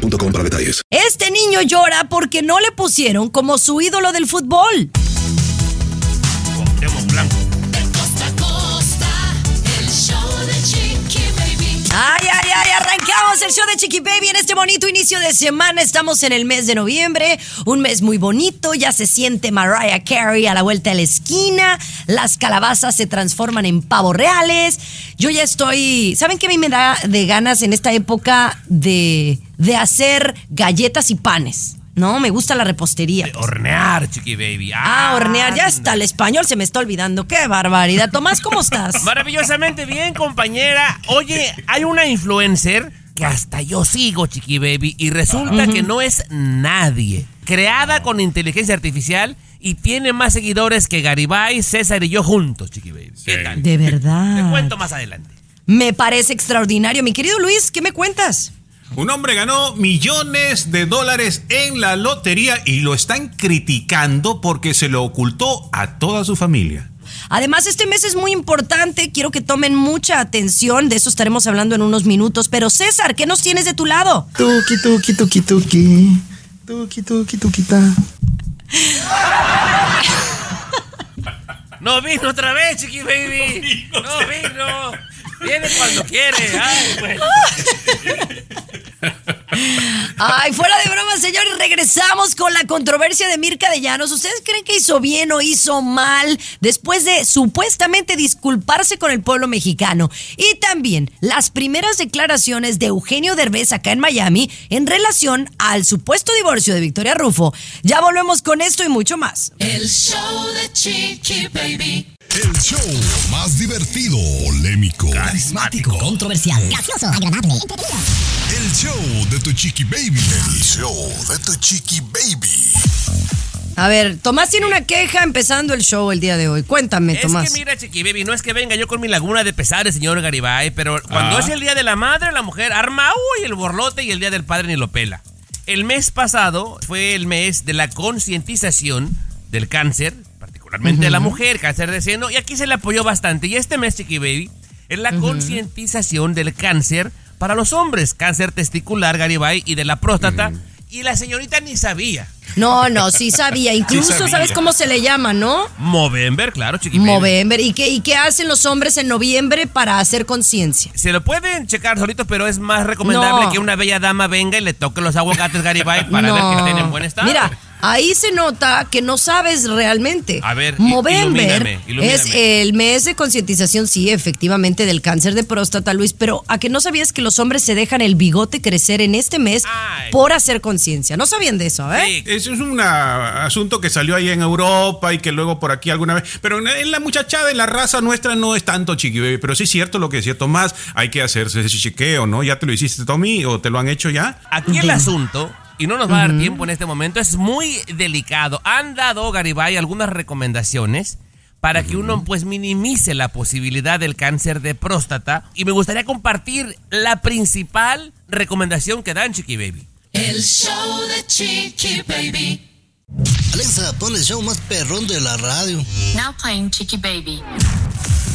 detalles. Este niño llora porque no le pusieron como su ídolo del fútbol. Ay, ay, ay, arrancamos el show de Chiqui Baby en este bonito inicio de semana. Estamos en el mes de noviembre, un mes muy bonito. Ya se siente Mariah Carey a la vuelta de la esquina. Las calabazas se transforman en pavos reales. Yo ya estoy. ¿Saben qué a mí me da de ganas en esta época de, de hacer galletas y panes? No, me gusta la repostería. De hornear, chiqui baby. Ah, hornear, ya está, el español se me está olvidando. Qué barbaridad. Tomás, ¿cómo estás? Maravillosamente bien, compañera. Oye, hay una influencer que hasta yo sigo, chiqui baby, y resulta que no es nadie. Creada con inteligencia artificial y tiene más seguidores que Garibay, César y yo juntos, chiqui baby. ¿Qué tal? De verdad. Te cuento más adelante. Me parece extraordinario. Mi querido Luis, ¿qué me cuentas? Un hombre ganó millones de dólares en la lotería y lo están criticando porque se lo ocultó a toda su familia. Además, este mes es muy importante. Quiero que tomen mucha atención. De eso estaremos hablando en unos minutos. Pero César, ¿qué nos tienes de tu lado? Tuki, tuki, tuki, tuki. Tuki, tuki, tuquita. No vino otra vez, chiqui baby. No vino. Viene cuando quiere. Ay, pues. Ay, fuera de broma, señores, regresamos con la controversia de Mirka de Llanos. ¿Ustedes creen que hizo bien o hizo mal después de supuestamente disculparse con el pueblo mexicano? Y también las primeras declaraciones de Eugenio Derbez acá en Miami en relación al supuesto divorcio de Victoria Rufo. Ya volvemos con esto y mucho más. El show de Chiqui Baby. El show más divertido, polémico, Carismático. Controversial. Gracioso. Agradable. el show de tu chiqui baby. El show de tu chiqui baby. A ver, Tomás tiene una queja empezando el show el día de hoy. Cuéntame, Es Tomás. que mira, Chiqui Baby, no es que venga yo con mi laguna de pesares, señor Garibay, pero cuando Ah. es el día de la madre, la mujer arma uy, el borlote y el día del padre ni lo pela. El mes pasado fue el mes de la concientización del cáncer, particularmente de la mujer, cáncer de seno, y aquí se le apoyó bastante. Y este mes, Chiqui Baby, es la concientización del cáncer para los hombres, cáncer testicular, Garibay, y de la próstata. Y la señorita ni sabía. No, no, sí sabía. Incluso, sabía. ¿sabes cómo se le llama, no? Movember, claro, Chiqui Baby. Movember. ¿Y qué, ¿Y qué hacen los hombres en noviembre para hacer conciencia? Se lo pueden checar solito, pero es más recomendable No. que una bella dama venga y le toque los aguacates Garibay para ver que estén en buen estado. Mira, ahí se nota que no sabes realmente. A ver, Movember ilumíname, ilumíname. es el mes de concientización, sí, efectivamente, del cáncer de próstata, Luis, pero a que no sabías que los hombres se dejan el bigote crecer en este mes Ay. por hacer conciencia. No sabían de eso, ¿eh? Sí, Eso es un asunto que salió ahí en Europa y que luego por aquí alguna vez. Pero en- la muchachada, en la raza nuestra no es tanto chiqui baby. Pero sí es cierto lo que decía Tomás. Hay que hacerse ese chequeo, ¿no? ¿Ya te lo hiciste, Tommy? ¿O te lo han hecho ya? Aquí el asunto, y no nos va a dar tiempo en este momento, es muy delicado. Han dado, Garibay, algunas recomendaciones para que uno pues minimice la posibilidad del cáncer de próstata. Y me gustaría compartir la principal recomendación que dan, Chiqui Baby. El show de Chiqui Baby. Alexa, pon el show más perrón de la radio. Now playing Chiqui Baby.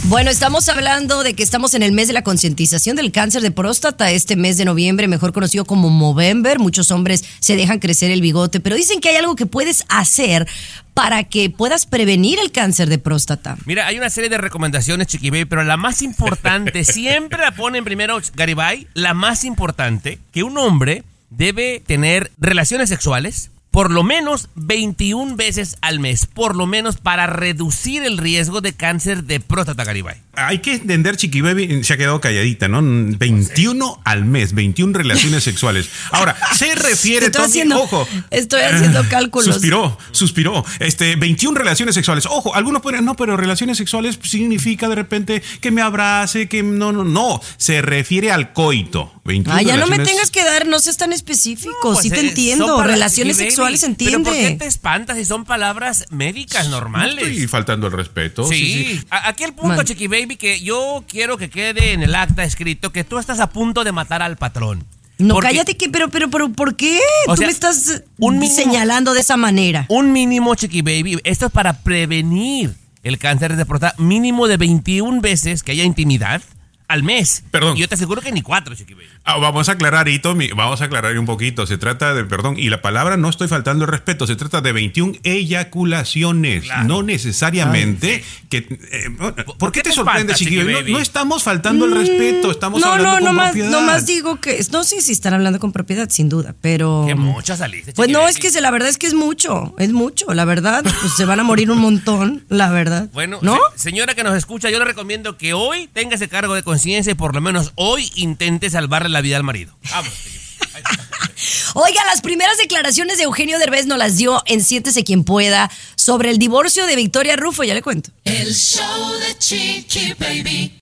Bueno, estamos hablando de que estamos en el mes de la concientización del cáncer de próstata, este mes de noviembre, mejor conocido como Movember. Muchos hombres se dejan crecer el bigote, pero dicen que hay algo que puedes hacer para que puedas prevenir el cáncer de próstata. Mira, hay una serie de recomendaciones, Chiqui Baby, pero la más importante, siempre la ponen primero Garibay, la más importante, que un hombre debe tener relaciones sexuales por lo menos 21 veces al mes, por lo menos para reducir el riesgo de cáncer de próstata, Garibay. Hay que entender, Chiqui Baby se ha quedado calladita, ¿no? 21 al mes, 21 relaciones sexuales. Ahora, se refiere, Estoy Tommy, haciendo- ojo. estoy haciendo cálculos. Suspiró, suspiró. Este, 21 relaciones sexuales. Ojo, algunos pueden, no, pero relaciones sexuales significa de repente que me abrace, que no, no, no. Se refiere al coito. 21 Ah, ya no me tengas que dar, no seas tan específico. Pues, sí te eh, entiendo. Relaciones Chiqui Sexuales se Pero ¿por qué entiende. te espantas si son palabras médicas No normales? estoy faltando el respeto. Sí, Sí, sí. Aquí el punto, Man. Chiqui Baby, que yo quiero que quede en el acta escrito que tú estás a punto de matar al patrón. No, Porque cállate, que, pero, pero, pero, ¿por qué? O Tú sea, me estás un mínimo- señalando de esa manera. Un mínimo, Chiqui Baby, esto es para prevenir el cáncer de próstata, mínimo de 21 veces que haya intimidad al mes. Perdón. Y yo te aseguro que ni cuatro, Chiqui Baby. Ah, vamos a aclarar, y Tommy, vamos a aclarar un poquito. Se trata de, perdón, y la palabra no estoy faltando el respeto, se trata de 21 eyaculaciones, Claro. no necesariamente que... eh, ¿Por, qué te, te sorprende, Chiqui? No, no estamos faltando el respeto, estamos no, hablando no, con no más, propiedad. no más digo que. No sé si están hablando con propiedad, sin duda, pero. Qué mucha saliste, Pues no, es que se- la verdad es que es mucho, es mucho, la verdad. Pues se van a morir un montón, la verdad. Bueno, ¿no? se- señora que nos escucha, yo le recomiendo que hoy tenga ese cargo de conciencia y por lo menos hoy intente salvarle la vida al marido. Vamos. Oiga, las primeras declaraciones de Eugenio Derbez nos las dio en Siéntese quien pueda sobre el divorcio de Victoria Rufo, ya le cuento. El show de Chiqui Baby.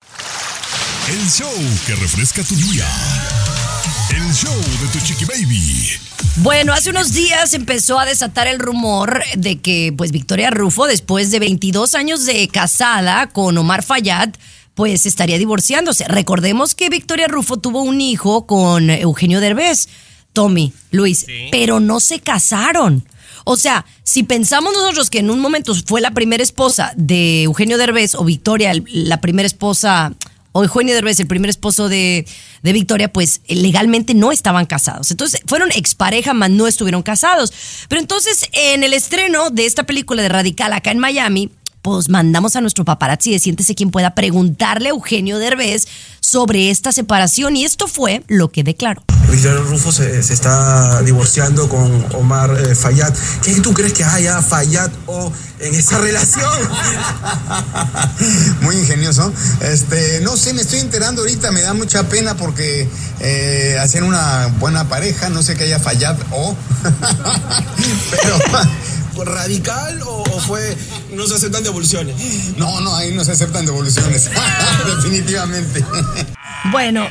El show que refresca tu día. El show de tu chiqui baby. Bueno, hace unos días empezó a desatar el rumor de que pues Victoria Rufo, después de 22 años de casada con Omar Fayad, pues estaría divorciándose. Recordemos que Victoria Rufo tuvo un hijo con Eugenio Derbez, Tommy, Luis, Sí. pero no se casaron. O sea, si pensamos nosotros que en un momento fue la primera esposa de Eugenio Derbez o Victoria la primera esposa o Eugenio Derbez el primer esposo de, de Victoria, pues legalmente no estaban casados. Entonces fueron expareja, mas no estuvieron casados. Pero entonces en el estreno de esta película de Radical acá en Miami, pues mandamos a nuestro paparazzi de Siéntese quien pueda preguntarle a Eugenio Derbez sobre esta separación y esto fue lo que declaró. Victoria Rufo se, se está divorciando con Omar eh, Fayad. ¿Qué tú crees que haya Fayad o en esa relación? Muy ingenioso. Este, no sé, me estoy enterando ahorita, me da mucha pena porque eh, hacían una buena pareja, no sé que haya fallado o. Pero ¿Fue radical o, o fue no se aceptan devoluciones? no, no, ahí no se aceptan devoluciones. Definitivamente. Bueno,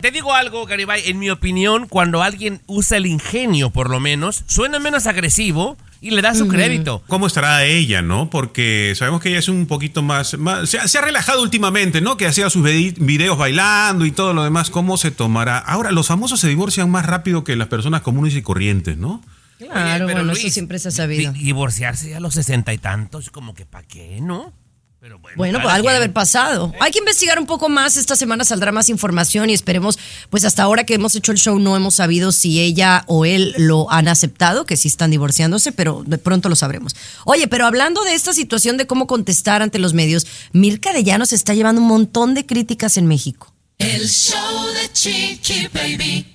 Te digo algo, Garibay, en mi opinión, cuando alguien usa el ingenio, por lo menos, suena menos agresivo y le da su crédito. ¿Cómo estará ella, no? Porque sabemos que ella es un poquito más... más- se, ha, se ha relajado últimamente, ¿no? Que hacía sus videos bailando y todo lo demás. ¿Cómo se tomará? Ahora, los famosos se divorcian más rápido que las personas comunes y corrientes, ¿no? Claro, Oye, pero bueno, eso siempre se ha sabido. di- Divorciarse ya a los sesenta y tantos, como que ¿para qué, no? Pero bueno, Bueno, pues algo ha de haber pasado. Hay que investigar un poco más. Esta semana saldrá más información y esperemos, pues hasta ahora que hemos hecho el show no hemos sabido si ella o él lo han aceptado, que sí están divorciándose, pero de pronto lo sabremos. Oye, pero hablando de esta situación de cómo contestar ante los medios, Mirka de Llano se está llevando un montón de críticas en México. El show de Chiqui Baby.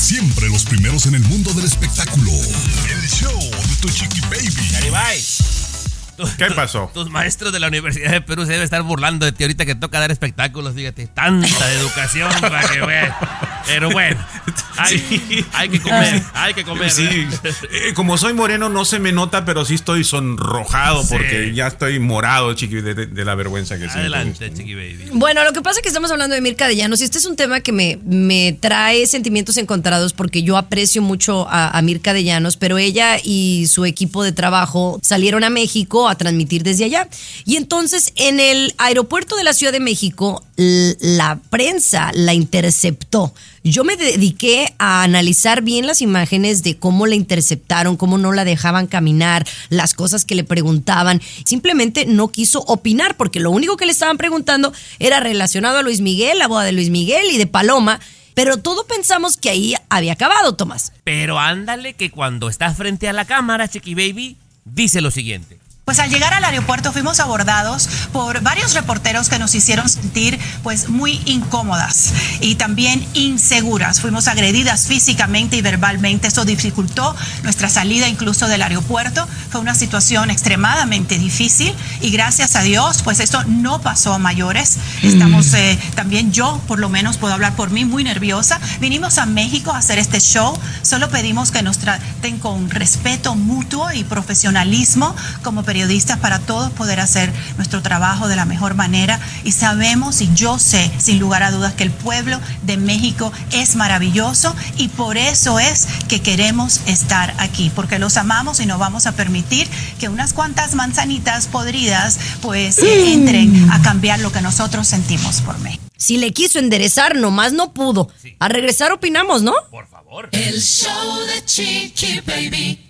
Siempre los primeros en el mundo del espectáculo. El show de tu chiqui baby. Garibay. ¿Qué pasó? Tus maestros de la Universidad de Perú se deben estar burlando de ti ahorita que toca dar espectáculos, fíjate. Tanta educación para que vean. Pero bueno, hay, que comer, hay que comer. Sí, eh, como soy moreno no se me nota, pero sí estoy sonrojado Sí. porque ya estoy morado, chiqui, de, de- de la vergüenza que siento. Adelante, Chiqui Baby. Bueno, lo que pasa es que estamos hablando de Mirka de Llanos y este es un tema que me, me trae sentimientos encontrados porque yo aprecio mucho a, a Mirka de Llanos, pero ella y su equipo de trabajo salieron a México a transmitir desde allá. Y entonces en el aeropuerto de la Ciudad de México, la prensa la interceptó. Yo me dediqué a analizar bien las imágenes de cómo la interceptaron, cómo no la dejaban caminar, las cosas que le preguntaban. Simplemente no quiso opinar porque lo único que le estaban preguntando era relacionado a Luis Miguel, la boda de Luis Miguel y de Paloma. Pero todo pensamos que ahí había acabado, Tomás. Pero ándale que cuando está frente a la cámara, Chiqui Baby, dice lo siguiente. Pues al llegar al aeropuerto fuimos abordados por varios reporteros que nos hicieron sentir pues muy incómodas y también inseguras. Fuimos agredidas físicamente y verbalmente. Eso dificultó nuestra salida incluso del aeropuerto. Fue una situación extremadamente difícil y gracias a Dios pues esto no pasó a mayores. Estamos eh, también yo por lo menos puedo hablar por mí muy nerviosa. Vinimos a México a hacer este show. Solo pedimos que nos traten con respeto mutuo y profesionalismo como periodistas para todos poder hacer nuestro trabajo de la mejor manera y sabemos y yo sé sin lugar a dudas que el pueblo de México es maravilloso y por eso es que queremos estar aquí porque los amamos y no vamos a permitir que unas cuantas manzanitas podridas pues eh, entren a cambiar lo que nosotros sentimos por México. Si le quiso enderezar, nomás no pudo. A regresar opinamos, ¿no? Por favor. El show de Chiqui Baby.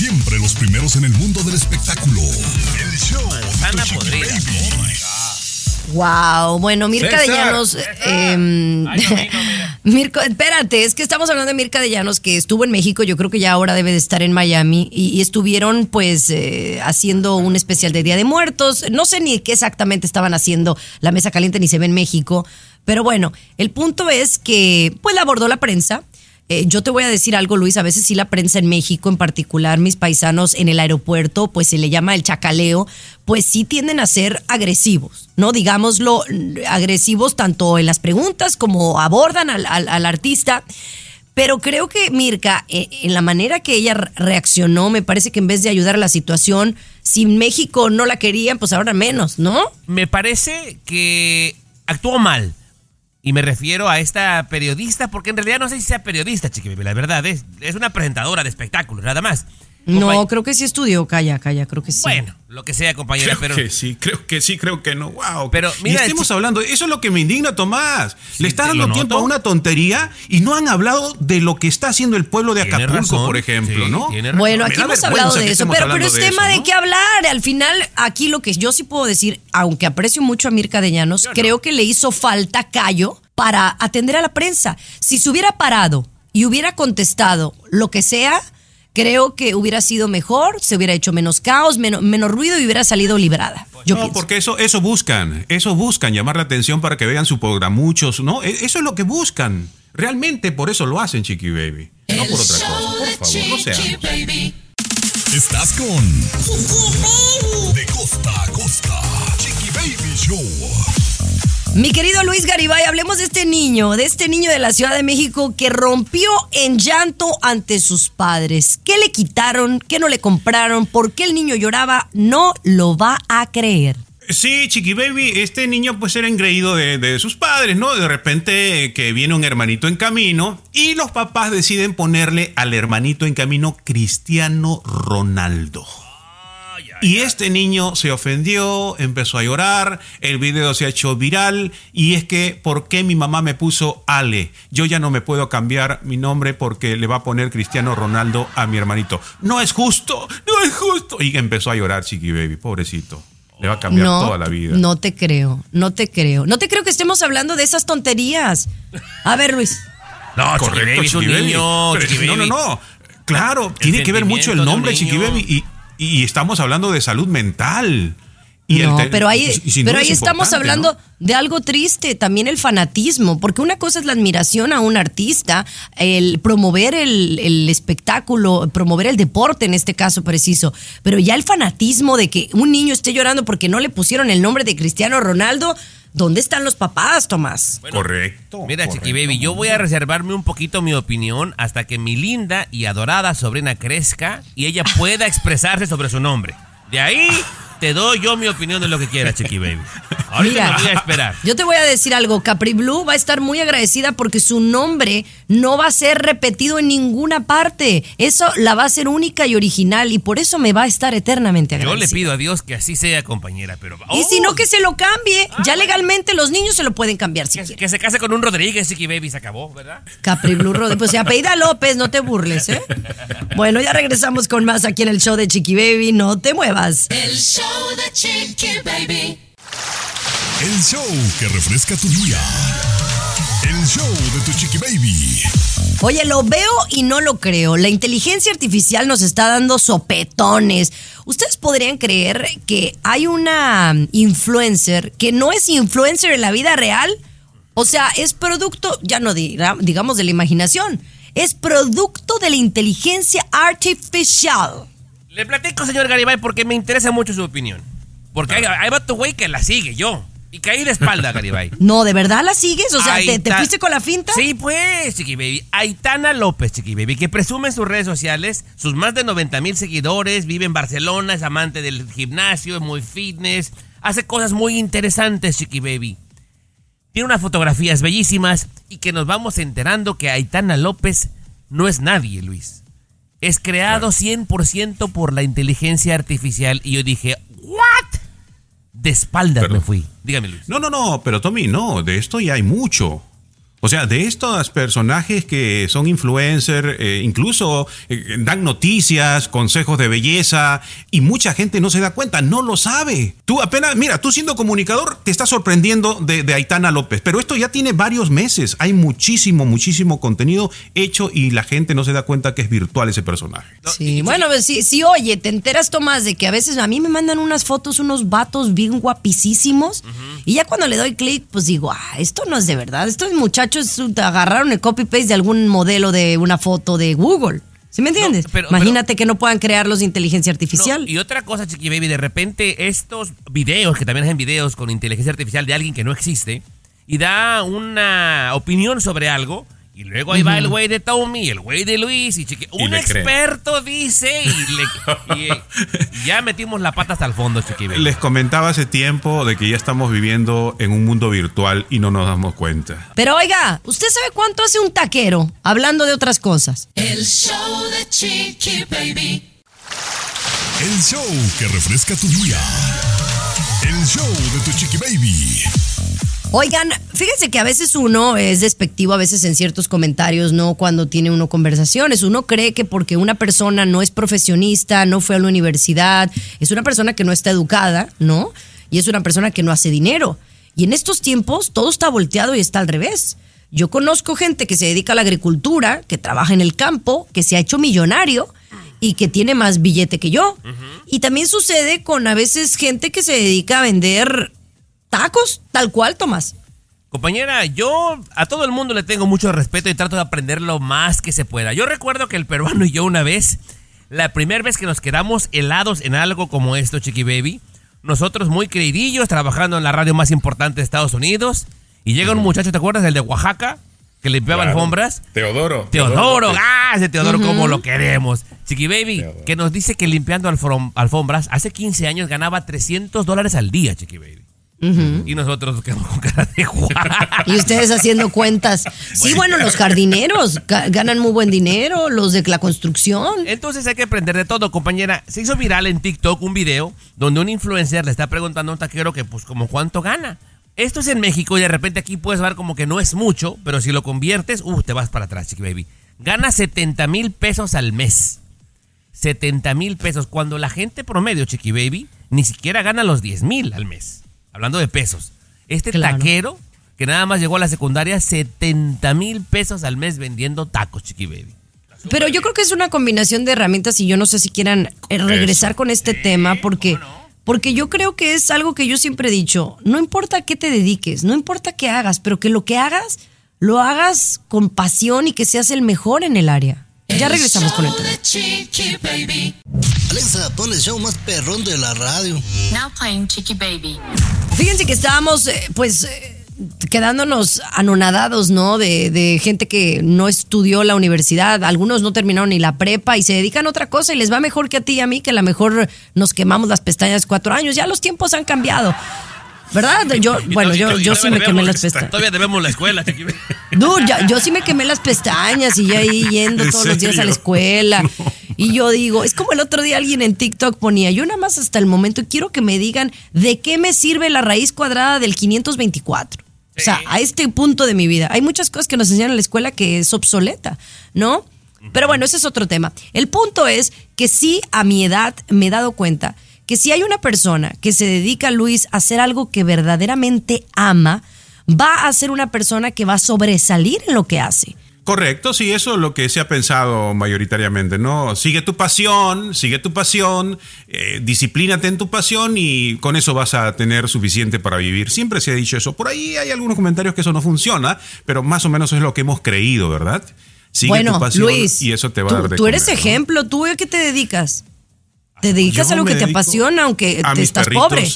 Siempre los primeros en el mundo del espectáculo. El show de Manzana tu Chiqui podrida. Baby. Wow, bueno, Mirka de César. Llanos. em, Mirko, espérate, es que estamos hablando de Mirka de Llanos, que estuvo en México, yo creo que ya ahora debe de estar en Miami, y, y estuvieron pues eh, haciendo un especial de Día de Muertos. No sé ni qué exactamente estaban haciendo la mesa caliente, ni se ve en México, pero bueno, el punto es que pues la abordó la prensa. Eh, yo te voy a decir algo, Luis, a veces sí la prensa en México, en particular mis paisanos en el aeropuerto, pues se le llama el chacaleo, pues sí tienden a ser agresivos, ¿no? Digámoslo, agresivos tanto en las preguntas como abordan al, al- artista. Pero creo que Mirka, eh, en la manera que ella re- reaccionó, me parece que en vez de ayudar a la situación, si México no la querían, pues ahora menos, ¿no? Me parece que actuó mal. Y me refiero a esta periodista, porque en realidad no sé si sea periodista, Chiqui Baby, la verdad. Es, es una presentadora de espectáculos, nada más. No, creo que sí estudió, calla, calla, creo que sí. Bueno, lo que sea, compañera, Creo pero. que sí, creo que sí, creo que no. Wow. Pero y mira, estemos chi- hablando, eso es lo que me indigna, Tomás. Sí, Le está te dando tiempo a una tontería y no han hablado de lo que está haciendo el pueblo de Acapulco, razón, por ejemplo, sí, ¿no? Bueno, aquí hemos hablado de eso, estemos pero, pero es de tema eso, de ¿no? qué hablar. Al final, aquí lo que yo sí puedo decir, aunque aprecio mucho a Mirka de Llanos, creo que le hizo falta callo para atender a la prensa. Si se hubiera parado y hubiera contestado lo que sea, creo que hubiera sido mejor, se hubiera hecho menos caos, menos, menos ruido y hubiera salido librada. Yo no, pienso. porque eso, eso buscan, eso buscan, llamar la atención para que vean su programuchos, ¿no? E- Eso es lo que buscan. Realmente por eso lo hacen, Chiqui Baby. No por otra cosa, Show por de favor, no Chiqui sean. Baby. Estás con De costa a costa. Chiqui Baby Show. Mi querido Luis Garibay, hablemos de este niño, de este niño de la Ciudad de México que rompió en llanto ante sus padres. ¿Qué le quitaron? ¿Qué no le compraron? ¿Por qué el niño lloraba? No lo va a creer. Sí, Chiqui Baby, este niño pues era engreído de, de sus padres, ¿no? De repente eh, que viene un hermanito en camino y los papás deciden ponerle al hermanito en camino Cristiano Ronaldo. Y este niño se ofendió, empezó a llorar, el video se ha hecho viral y es que ¿por qué mi mamá me puso Ale? Yo ya no me puedo cambiar mi nombre porque le va a poner Cristiano Ronaldo a mi hermanito. No es justo, no es justo. Y empezó a llorar Chiqui Baby, pobrecito. Le va a cambiar no, toda la vida. no te creo, no te creo. No te creo que estemos hablando de esas tonterías. A ver, Luis. No, Chiqui Correcto, Chiqui Baby. niño. No, no, no. Claro, tiene que ver mucho el nombre, Chiqui. Baby. Y, y estamos hablando de salud mental. Y el no, pero ahí, pero ahí es estamos hablando ¿no? de algo triste, también el fanatismo, porque una cosa es la admiración a un artista, el promover el, el espectáculo, promover el deporte en este caso preciso, pero ya el fanatismo de que un niño esté llorando porque no le pusieron el nombre de Cristiano Ronaldo, ¿dónde están los papás, Tomás? correcto. Mira, correcto. Chiqui Baby, yo voy a reservarme un poquito mi opinión hasta que mi linda y adorada sobrina crezca y ella pueda expresarse sobre su nombre. De ahí te doy yo mi opinión de lo que quieras, Chiqui Baby. Ahorita Mira. me voy a esperar. Yo te voy a decir algo, Capri Blue va a estar muy agradecida porque su nombre no va a ser repetido en ninguna parte. Eso la va a ser única y original y por eso me va a estar eternamente Yo agradecida. le pido a Dios que así sea, compañera, pero... Y si ¡Oh! no, que se lo cambie. Ya legalmente los niños se lo pueden cambiar si que, quieren. que se case con un Rodríguez, Chiqui Baby, se acabó, ¿verdad? Capri Blue Rod- Pues se apellida López, no te burles, ¿eh? Bueno, ya regresamos con más aquí en el show de Chiqui Baby. No te muevas. El show de Chiqui Baby. El show que refresca tu día. El show de tu chiqui baby. Oye, lo veo y no lo creo. La inteligencia artificial nos está dando sopetones. ¿Ustedes podrían creer que hay una influencer que no es influencer en la vida real? O sea, es producto, ya no diga- digamos de la imaginación, es producto de la inteligencia artificial. Le platico, señor Garibay, porque me interesa mucho su opinión. Porque hay, hay vato güey que la sigue yo. Y caí de espalda, Garibay. No, ¿de verdad la sigues? O sea, ¿te, te fuiste con la finta? Sí, pues, Chiqui Baby. Aitana López, Chiqui Baby, que presume en sus redes sociales sus más de 90 mil seguidores, vive en Barcelona, es amante del gimnasio, es muy fitness, hace cosas muy interesantes, Chiqui Baby. Tiene unas fotografías bellísimas y que nos vamos enterando que Aitana López no es nadie, Luis. Es creado 100% por la inteligencia artificial y yo dije, ¿what? De espaldas me fui. Dígame, Luis. No, no, no, pero Tommy, no, de esto ya hay mucho. O sea, de estos personajes que son influencers, eh, incluso eh, dan noticias, consejos de belleza, y mucha gente no se da cuenta, no lo sabe. Tú apenas, mira, tú siendo comunicador te estás sorprendiendo de, de Aitana López, pero esto ya tiene varios meses. Hay muchísimo, muchísimo contenido hecho y la gente no se da cuenta que es virtual ese personaje. Sí, bueno, pues sí, sí, oye, te enteras, Tomás, de que a veces a mí me mandan unas fotos, unos vatos bien guapísimos, y ya cuando le doy clic, pues digo, ah, esto no es de verdad, estos muchachos agarraron el copy-paste de algún modelo de una foto de Google. ¿Sí me entiendes? pero- Imagínate que no puedan crearlos de inteligencia artificial. No, y otra cosa, Chiqui Baby, de repente estos videos, que también hacen videos con inteligencia artificial de alguien que no existe, y da una opinión sobre algo, y luego ahí va el güey de Tommy, el güey de Luis, y Chiqui, Y un creen. experto dice, y, le- y, ya metimos la pata hasta el fondo, Chiqui Baby. Les comentaba hace tiempo de que ya estamos viviendo en un mundo virtual y no nos damos cuenta. Pero oiga, ¿usted sabe cuánto hace un taquero? Hablando de otras cosas. El show de Chiqui Baby. El show que refresca tu día. El show de tu chiqui baby. Oigan, fíjense que a veces uno es despectivo, a veces en ciertos comentarios, ¿no? Cuando tiene uno conversaciones. Uno cree que porque una persona no es profesionista, no fue a la universidad, es una persona que no está educada, ¿no? Y es una persona que no hace dinero. Y en estos tiempos todo está volteado y está al revés. Yo conozco gente que se dedica a la agricultura, que trabaja en el campo, que se ha hecho millonario y que tiene más billete que yo. Y también sucede con a veces gente que se dedica a vender tacos, tal cual, Tomás. Compañera, yo a todo el mundo le tengo mucho respeto y trato de aprender lo más que se pueda. Yo recuerdo que el peruano y yo una vez, la primera vez que nos quedamos helados en algo como esto, Chiqui Baby, nosotros muy creidillos, trabajando en la radio más importante de Estados Unidos, y llega un muchacho, ¿te acuerdas? El de Oaxaca, que limpiaba Claro. alfombras. Teodoro. Teodoro, ah, ese Teodoro, como lo queremos. Chiqui Baby, que nos dice que limpiando alfom- alfombras, hace 15 años ganaba 300 dólares al día, Chiqui Baby. Y nosotros nos quedamos con cara de guau. Y ustedes haciendo cuentas. Sí, bueno, los jardineros ga- ganan muy buen dinero, los de la construcción. Entonces hay que aprender de todo, compañera. Se hizo viral en TikTok un video donde un influencer le está preguntando a un taquero que, pues, como cuánto gana. Esto es en México y de repente aquí puedes ver como que no es mucho, pero si lo conviertes, uh, te vas para atrás, chiqui baby. Gana 70 mil pesos al mes. 70 mil pesos. Cuando la gente promedio, chiqui baby, ni siquiera gana los 10 mil al mes. Hablando de pesos. Este Claro. taquero, que nada más llegó a la secundaria, 70 mil pesos al mes vendiendo tacos, chiqui baby. Pero yo creo que es una combinación de herramientas y yo no sé si quieran eh, regresar con este tema porque, porque yo creo que es algo que yo siempre he dicho, no importa a qué te dediques, no importa qué hagas, pero que lo que hagas, lo hagas con pasión y que seas el mejor en el área. Ya regresamos con el tema. Alexa, pon el show más perrón de la radio. Now playing Chiqui Baby. Fíjense que estábamos, eh, pues, eh, quedándonos anonadados, ¿no? De, de gente que no estudió la universidad, algunos no terminaron ni la prepa y se dedican a otra cosa y les va mejor que a ti y a mí, que a lo mejor nos quemamos las pestañas cuatro años. Ya los tiempos han cambiado. ¿Verdad? Yo, bueno, yo, yo sí me quemé las pestañas. Todavía debemos la escuela. Dude, yo sí me quemé las pestañas y ya ahí yendo ¿En todos los días a la escuela. Y yo digo, es como el otro día alguien en TikTok ponía, yo nada más hasta el momento quiero que me digan de qué me sirve la raíz cuadrada del 524. O sea, a este punto de mi vida. Hay muchas cosas que nos enseñan en la escuela que es obsoleta, ¿no? Pero bueno, ese es otro tema. El punto es que sí, a mi edad me he dado cuenta que si hay una persona que se dedica, Luis, a hacer algo que verdaderamente ama, va a ser una persona que va a sobresalir en lo que hace. Correcto, sí, eso es lo que se ha pensado mayoritariamente, ¿no? Sigue tu pasión, sigue tu pasión, eh, disciplínate en tu pasión y con eso vas a tener suficiente para vivir. Siempre se ha dicho eso. Por ahí hay algunos comentarios que eso no funciona, pero más o menos es lo que hemos creído, ¿verdad? Sigue bueno, tu pasión Luis, y eso te va tú, a dar de tú eres comer, ¿no? ejemplo, ¿tú a qué te dedicas? Te dedicas Yo a algo me que te apasiona, aunque a te estás perritos, pobre.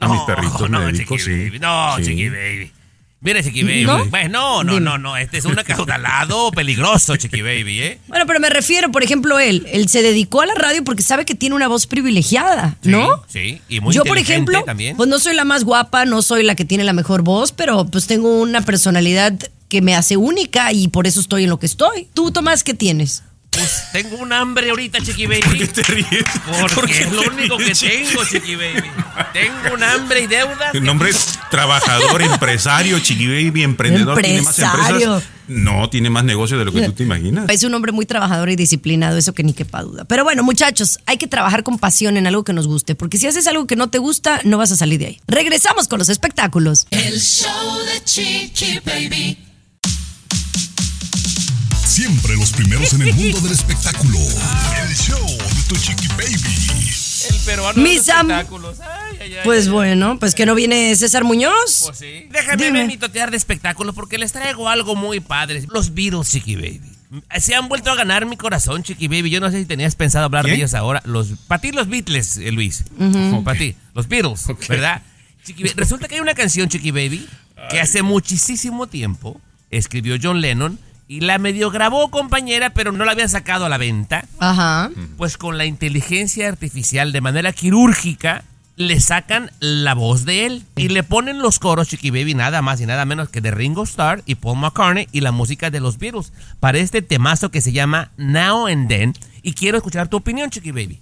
A mis perritos no, me dedico, Chiqui sí. Baby, no, Sí. Chiqui Baby. Mira, Chiqui Baby. ¿No? Pues, no, no, Dime. no, no. Este es un acaudalado peligroso, Chiqui Baby, ¿eh? Bueno, pero me refiero, por ejemplo, él. Él se dedicó a la radio porque sabe que tiene una voz privilegiada, ¿no? Sí, y muy Yo, por ejemplo, también. pues no soy la más guapa, no soy la que tiene la mejor voz, pero pues tengo una personalidad que me hace única y por eso estoy en lo que estoy. ¿Tú, Tomás, qué tienes? Pues tengo un hambre ahorita, Chiqui Baby. ¿Por qué te ríes? ¿Por Porque qué es lo único que ríes, tengo, Chiqui Baby. Tengo un hambre y deudas. El nombre es trabajador, empresario, chiqui baby, emprendedor. Tiene más empresas. No, tiene más negocio de lo que tú te imaginas. Es un hombre muy trabajador y disciplinado, eso que ni quepa duda. Pero bueno, muchachos, hay que trabajar con pasión en algo que nos guste, porque si haces algo que no te gusta, no vas a salir de ahí. Regresamos con los espectáculos. El show de Chiqui Baby. Siempre los primeros en el mundo del espectáculo. El show de tu chiqui baby. El peruano de Mis los am- espectáculos. Ay, ay, ay, Pues ay. bueno, pues que no viene César Muñoz. Pues sí. Déjame Dime. ver mi totear de espectáculos porque les traigo algo muy padre. Los Beatles, Chiqui Baby. Se han vuelto a ganar mi corazón, Chiqui Baby. Yo no sé si tenías pensado hablar de ¿Quién? ellos ahora. Los, para ti los Beatles, eh, Luis. Para ti, los Beatles, ¿verdad? Chiqui Baby. Resulta que hay una canción, Chiqui Baby, que hace muchísimo tiempo escribió John Lennon y la medio grabó compañera, pero no la había sacado a la venta. Ajá. Pues con la inteligencia artificial de manera quirúrgica le sacan la voz de él y le ponen los coros Chiqui Baby nada más y nada menos que de Ringo Starr y Paul McCartney y la música de los Beatles para este temazo que se llama Now and Then y quiero escuchar tu opinión Chiqui Baby.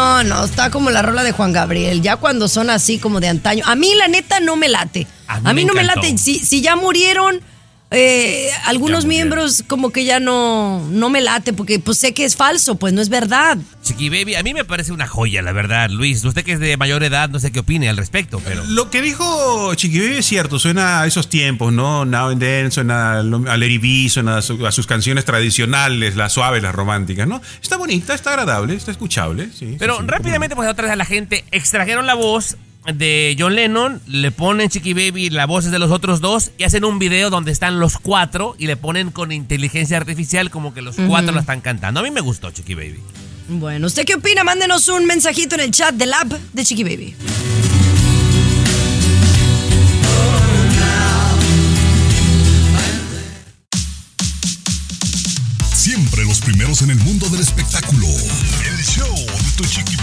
No, no, está como la rola de Juan Gabriel. Ya cuando son así como de antaño. A mí, la neta, no me late. A A mí me no me late. Si, si ya murieron. Eh, algunos miembros como que ya no, no me late porque pues sé que es falso, pues no es verdad. Chiqui Baby, a mí me parece una joya, la verdad. Luis, usted que es de mayor edad, no sé qué opine al respecto, pero... Lo que dijo Chiqui Baby es cierto, suena a esos tiempos, ¿no? Now and Then, suena a Lady B, suena a, su- a sus canciones tradicionales, las suaves, las románticas, ¿no? Está bonita, está agradable, está escuchable, sí. Pero sí, sí, rápidamente, pues otra vez a la gente, extrajeron la voz de John Lennon, le ponen Chiqui Baby las voces de los otros dos y hacen un video donde están los cuatro y le ponen con inteligencia artificial como que los cuatro la están cantando. A mí me gustó Chiqui Baby. Bueno, ¿usted qué opina? Mándenos un mensajito en el chat del app de Chiqui Baby. Siempre los primeros en el mundo del espectáculo. El show de tu chiqui baby.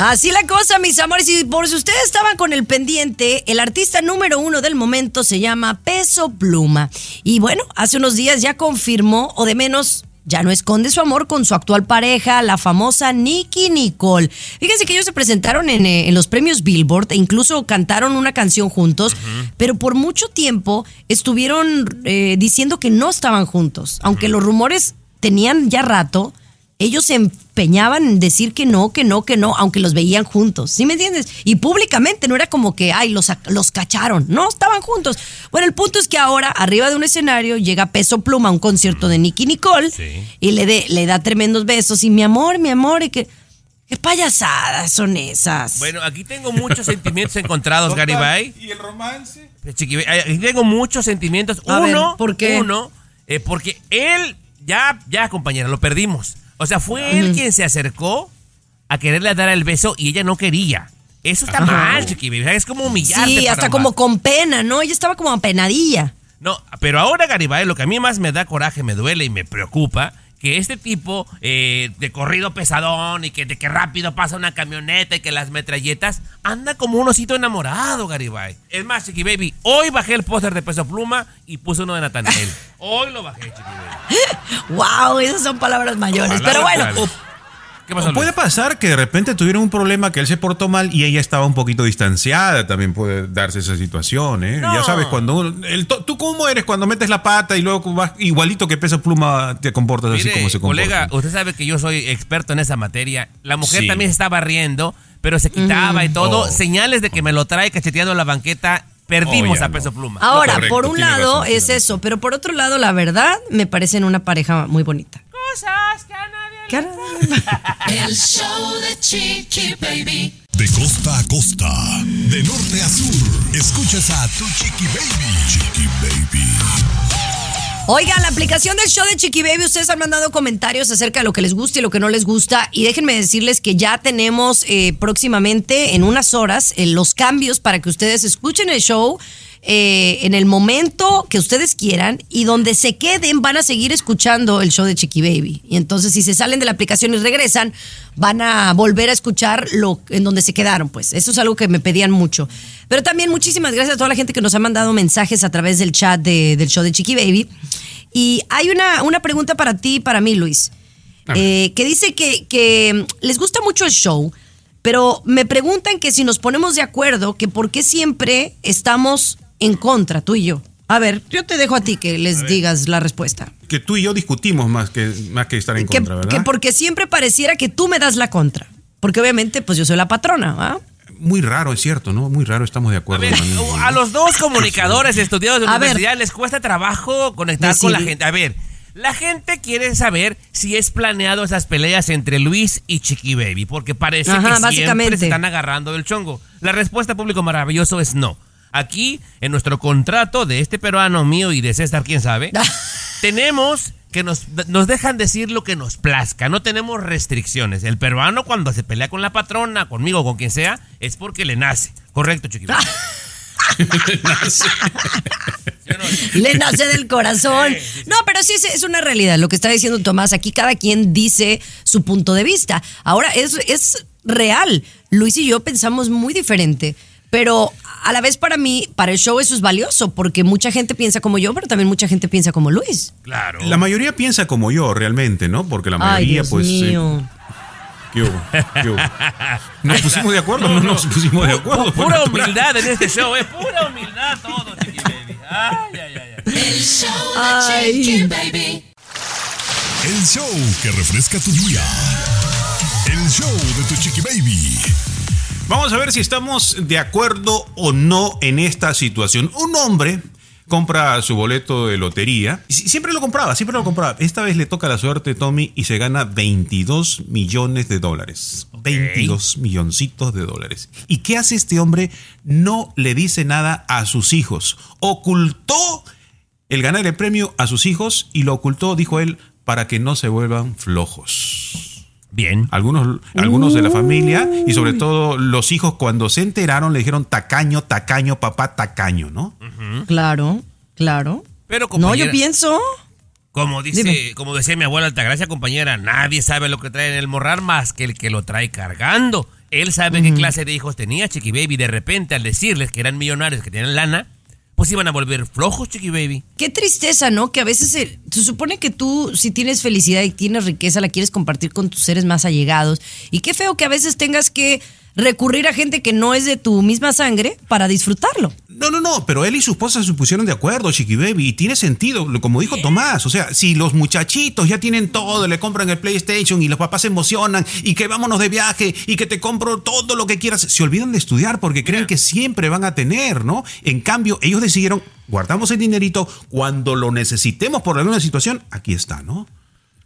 Así la cosa, mis amores. Y por si ustedes estaban con el pendiente, el artista número uno del momento se llama Peso Pluma. Y bueno, hace unos días ya confirmó, o de menos, ya no esconde su amor con su actual pareja, la famosa Nicky Nicole. Fíjense que ellos se presentaron en, eh, en los premios Billboard e incluso cantaron una canción juntos, pero por mucho tiempo estuvieron eh, diciendo que no estaban juntos. Aunque los rumores tenían ya rato, ellos se empeñaban en decir que no, que no, que no, aunque los veían juntos. ¿Sí me entiendes? Y públicamente no era como que, ay, los, los cacharon. No, estaban juntos. Bueno, el punto es que ahora, arriba de un escenario, llega Peso Pluma a un concierto de Nicky Nicole y le, de- le da tremendos besos. Y mi amor, mi amor, y que. ¿Qué payasadas son esas? Bueno, aquí tengo muchos sentimientos encontrados, Garibay. ¿Y el romance? Chiqui Baby, Aquí tengo muchos sentimientos. A ver, uno, ¿por qué? Uno, eh, porque él, ya, ya, compañera, lo perdimos. O sea, fue él quien se acercó a quererle dar el beso y ella no quería. Eso está mal, Chiqui Baby. Es como humillarte. sí, hasta como con pena, ¿no? Ella estaba como apenadilla. No, pero ahora, Garibay, lo que a mí más me da coraje, me duele y me preocupa, que este tipo eh, de corrido pesadón y que de que rápido pasa una camioneta y que las metralletas, anda como un osito enamorado, Garibay. Es más, Chiqui Baby, hoy bajé el póster de Peso Pluma y puse uno de Natanael. hoy lo bajé, Chiqui Baby. ¡Wow! Esas son palabras mayores. Pero bueno. ¿Qué pasó, Puede pasar que de repente tuvieron un problema que él se portó mal y ella estaba un poquito distanciada. También puede darse esa situación, ¿eh? No. Ya sabes, cuando uno- el ¿Tú cómo eres cuando metes la pata y luego vas igualito que pesa pluma te comportas así como se comporta? colega, usted sabe que yo soy experto en esa materia. La mujer Sí. también se estaba riendo, pero se quitaba y todo. Oh. Señales de que me lo trae cacheteando la banqueta. Perdimos Oh, a no. peso pluma. Ahora, correcto, por un lado razón, es eso, pero por otro lado, la verdad, me parecen una pareja muy bonita. Cosas que a El show de Chiqui Baby. De costa a costa, de norte a sur, escuchas a tu chiqui baby. Chiqui baby. Oiga, la aplicación del show de Chiqui Baby, ustedes han mandado comentarios acerca de lo que les gusta y lo que no les gusta. Y déjenme decirles que ya tenemos eh, próximamente, en unas horas, eh, los cambios para que ustedes escuchen el show eh, en el momento que ustedes quieran y donde se queden van a seguir escuchando el show de Chiqui Baby. Y entonces si se salen de la aplicación y regresan, van a volver a escuchar lo en donde se quedaron, pues. Eso es algo que me pedían mucho. Pero también muchísimas gracias a toda la gente que nos ha mandado mensajes a través del chat de- del show de Chiqui Baby. Y hay una, una pregunta para ti y para mí, Luis, eh, que dice que, que les gusta mucho el show, pero me preguntan que si nos ponemos de acuerdo, que por qué siempre estamos en contra, tú y yo. A ver, yo te dejo a ti que les digas la respuesta. Que tú y yo discutimos más que, más que estar en Que, contra, ¿verdad? que porque siempre pareciera que tú me das la contra. Porque obviamente, pues yo soy la patrona, ¿va? Muy raro, es cierto, ¿no? Muy raro, estamos de A acuerdo. ver, a los dos comunicadores estudiados de A ver. universidad les cuesta trabajo conectar con la gente. A ver, la gente quiere saber si es planeado esas peleas entre Luis y Chiqui Baby, porque parece Ajá, que siempre se están agarrando del chongo. La respuesta público maravilloso es no. Aquí, en nuestro contrato de este peruano mío y de César, quién sabe, tenemos que nos, nos dejan decir lo que nos plazca, no tenemos restricciones. El peruano cuando se pelea con la patrona, conmigo, con quien sea, es porque le nace. Correcto, Chiqui Baby. Le nace del corazón. No, pero sí es, es una realidad. Lo que está diciendo Tomás, aquí cada quien dice su punto de vista. Ahora, es, es real. Luis y yo pensamos muy diferente. Pero a la vez para mí, para el show eso es valioso, porque mucha gente piensa como yo, pero también mucha gente piensa como Luis. Claro. La mayoría piensa como yo, realmente, ¿no? Porque la Ay, mayoría, Dios pues. eh, mío. ¿Qué hubo? ¿Qué hubo? ¿Nos pusimos de acuerdo? No, nos pusimos de acuerdo. Pura natural. humildad en este show, es pura humildad todo, Chiqui Baby. Ay, ay, ay, ay. El show de. Chiqui Baby. El show que refresca tu día. El show de tu chiqui baby. Vamos a ver si estamos de acuerdo o no en esta situación. Un hombre compra su boleto de lotería. Siempre lo compraba, siempre lo compraba. Esta vez le toca la suerte, Tommy, y se gana 22 millones de dólares. 22 milloncitos de dólares. ¿Y qué hace este hombre? No le dice nada a sus hijos. Ocultó el ganar el premio a sus hijos y lo ocultó, dijo él, para que no se vuelvan flojos Bien. algunos, algunos de la familia y sobre todo los hijos cuando se enteraron le dijeron tacaño, tacaño, papá, tacaño, ¿no? Claro, claro. Pero No, yo pienso. como dice, Dime. como decía mi abuela Altagracia, compañera, nadie sabe lo que trae en el morral más que el que lo trae cargando. Él sabe qué clase de hijos tenía Chiqui Baby. De repente, al decirles que eran millonarios, que tenían lana, pues iban a volver flojos, Chiqui Baby. Qué tristeza, ¿no? Que a veces se, se supone que tú, si tienes felicidad y tienes riqueza, la quieres compartir con tus seres más allegados. Y qué feo que a veces tengas que recurrir a gente que no es de tu misma sangre para disfrutarlo. No, no, no, pero él y su esposa se pusieron de acuerdo, Chiqui Baby, y tiene sentido, como dijo Tomás, o sea, si los muchachitos ya tienen todo, le compran el PlayStation y los papás se emocionan y que vámonos de viaje y que te compro todo lo que quieras, se olvidan de estudiar porque creen que siempre van a tener, ¿no? En cambio, ellos decidieron, guardamos el dinerito, cuando lo necesitemos por alguna situación, aquí está, ¿no?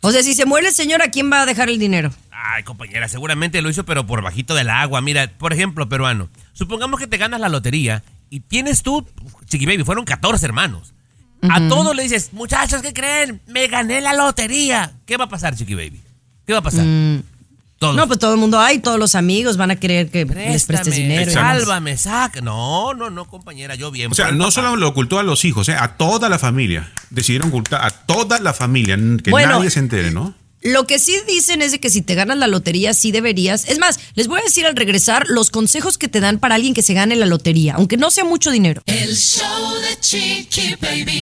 O sea, si se muere el señor, ¿a quién va a dejar el dinero? Ay, compañera, seguramente lo hizo, pero por bajito del agua. Mira, por ejemplo, peruano, supongamos que te ganas la lotería y tienes tú, Chiqui Baby, fueron 14 hermanos. A todos le dices, muchachos, ¿qué creen? Me gané la lotería. ¿Qué va a pasar, Chiqui Baby? ¿Qué va a pasar? Todos. No, pues todo el mundo hay, todos los amigos van a querer que les prestes dinero. Sálvame, saca. No, no, no, compañera, yo bien. O sea, el no papá. solo lo ocultó a los hijos, eh, a toda la familia. Decidieron ocultar a toda la familia, que Bueno, nadie se entere, ¿no? Lo que sí dicen es de que si te ganas la lotería, sí deberías. Es más, les voy a decir al regresar los consejos que te dan para alguien que se gane la lotería, aunque no sea mucho dinero. El show de Chiqui Baby.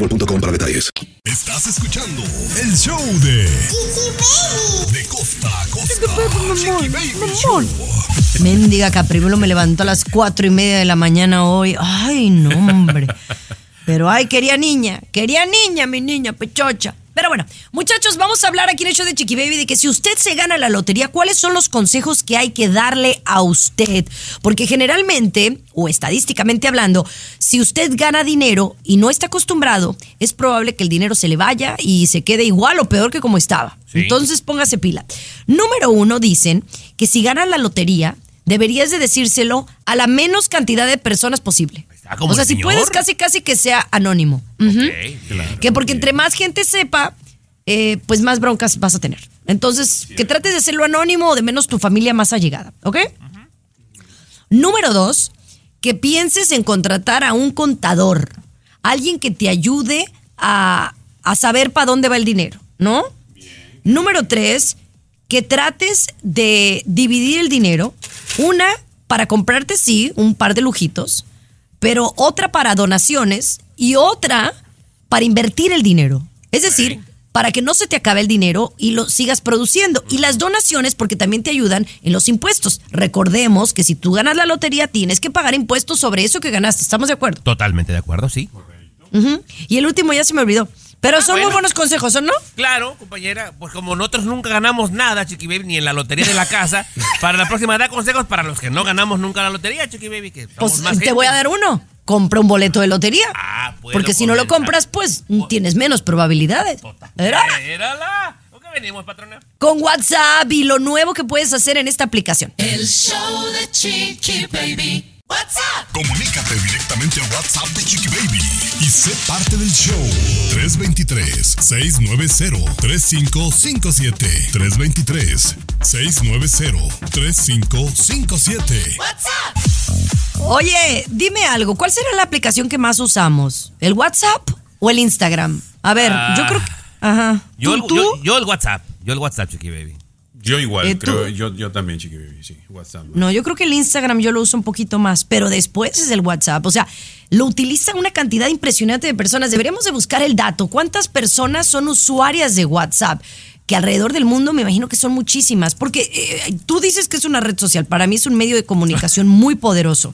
boostmobile.com para detalles. Estás escuchando el show de De costa a costa. Chiqui Baby Show. Mendiga Capribulo me levantó a las cuatro y media de la mañana hoy. Ay, no, hombre. Pero ay, quería niña, quería niña, mi niña pechocha. Pero bueno, muchachos, vamos a hablar aquí en el show de Chiqui Baby de que si usted se gana la lotería, ¿cuáles son los consejos que hay que darle a usted? Porque generalmente, o estadísticamente hablando, si usted gana dinero y no está acostumbrado, es probable que el dinero se le vaya y se quede igual o peor que como estaba. Sí. Entonces póngase pila. Número uno, dicen que si ganas la lotería, deberías de decírselo a la menos cantidad de personas posible. Ah, o sea, si puedes, casi casi que sea anónimo. Claro. Que porque entre más gente sepa, eh, pues más broncas vas a tener. Entonces, que trates de hacerlo anónimo o de menos tu familia más allegada, ¿ok? Número dos, que pienses en contratar a un contador, alguien que te ayude a, a saber para dónde va el dinero, ¿no? Número tres, que trates de dividir el dinero, una para comprarte, sí, un par de lujitos, pero otra para donaciones y otra para invertir el dinero. Es decir, para que no se te acabe el dinero y lo sigas produciendo. Y las donaciones porque también te ayudan en los impuestos. Recordemos que si tú ganas la lotería tienes que pagar impuestos sobre eso que ganaste. ¿Estamos de acuerdo? Totalmente de acuerdo, sí. Y el último ya se me olvidó. Pero son muy bueno. buenos consejos, ¿o no? Claro, compañera, pues como nosotros nunca ganamos nada, Chiqui Baby, ni en la lotería de la casa, para la próxima da consejos para los que no ganamos nunca la lotería, Chiqui Baby, que Pues más te gente. voy a dar uno. Compra un boleto de lotería. Ah, puedo porque si no lo compras, pues tienes menos probabilidades. ¿Verdad? Érala. ¿Con qué venimos, patrona? Con WhatsApp y lo nuevo que puedes hacer en esta aplicación. El show de Chiqui Baby. What's up? Comunícate directamente a WhatsApp de Chiqui Baby y sé parte del show. 323-690-3557. 323-690-3557. What's up? Oye, dime algo. ¿Cuál será la aplicación que más usamos? ¿El WhatsApp o el Instagram? A ver, Ah. yo creo que. Ajá. Yo, ¿Tú? el, tú? yo, yo el WhatsApp, yo el WhatsApp, Chiqui Baby. Yo igual, Eh, creo, yo, yo también, Chiqui Baby, sí, WhatsApp. No, yo creo que el Instagram yo lo uso un poquito más, pero después es el WhatsApp. O sea, lo utiliza una cantidad impresionante de personas. Deberíamos de buscar el dato. ¿Cuántas personas son usuarias de WhatsApp? Que alrededor del mundo me imagino que son muchísimas. Porque eh, tú dices que es una red social. Para mí es un medio de comunicación muy poderoso.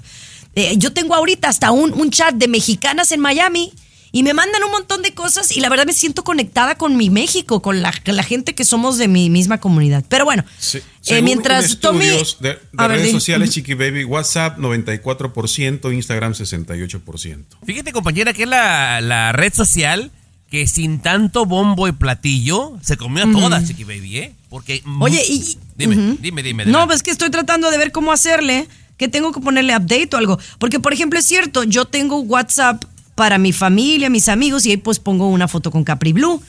Eh, yo tengo ahorita hasta un, un chat de mexicanas en Miami. Y me mandan un montón de cosas y la verdad me siento conectada con mi México, con la, gente que somos de mi misma comunidad. Pero bueno, Se- eh, según mientras Tommy... de, de A ver, redes di. sociales, Chiqui Baby, WhatsApp 94%, Instagram 68%. Fíjate, compañera, que es la, la red social que sin tanto bombo y platillo se comió a todas, Chiqui Baby, ¿eh? Porque. Oye, y... Dime, Ujú. dime, dime. No, pues que estoy tratando de ver cómo hacerle, que tengo que ponerle update o algo. Porque, por ejemplo, es cierto, yo tengo WhatsApp para mi familia, mis amigos, y ahí pues pongo una foto con Capri Blue.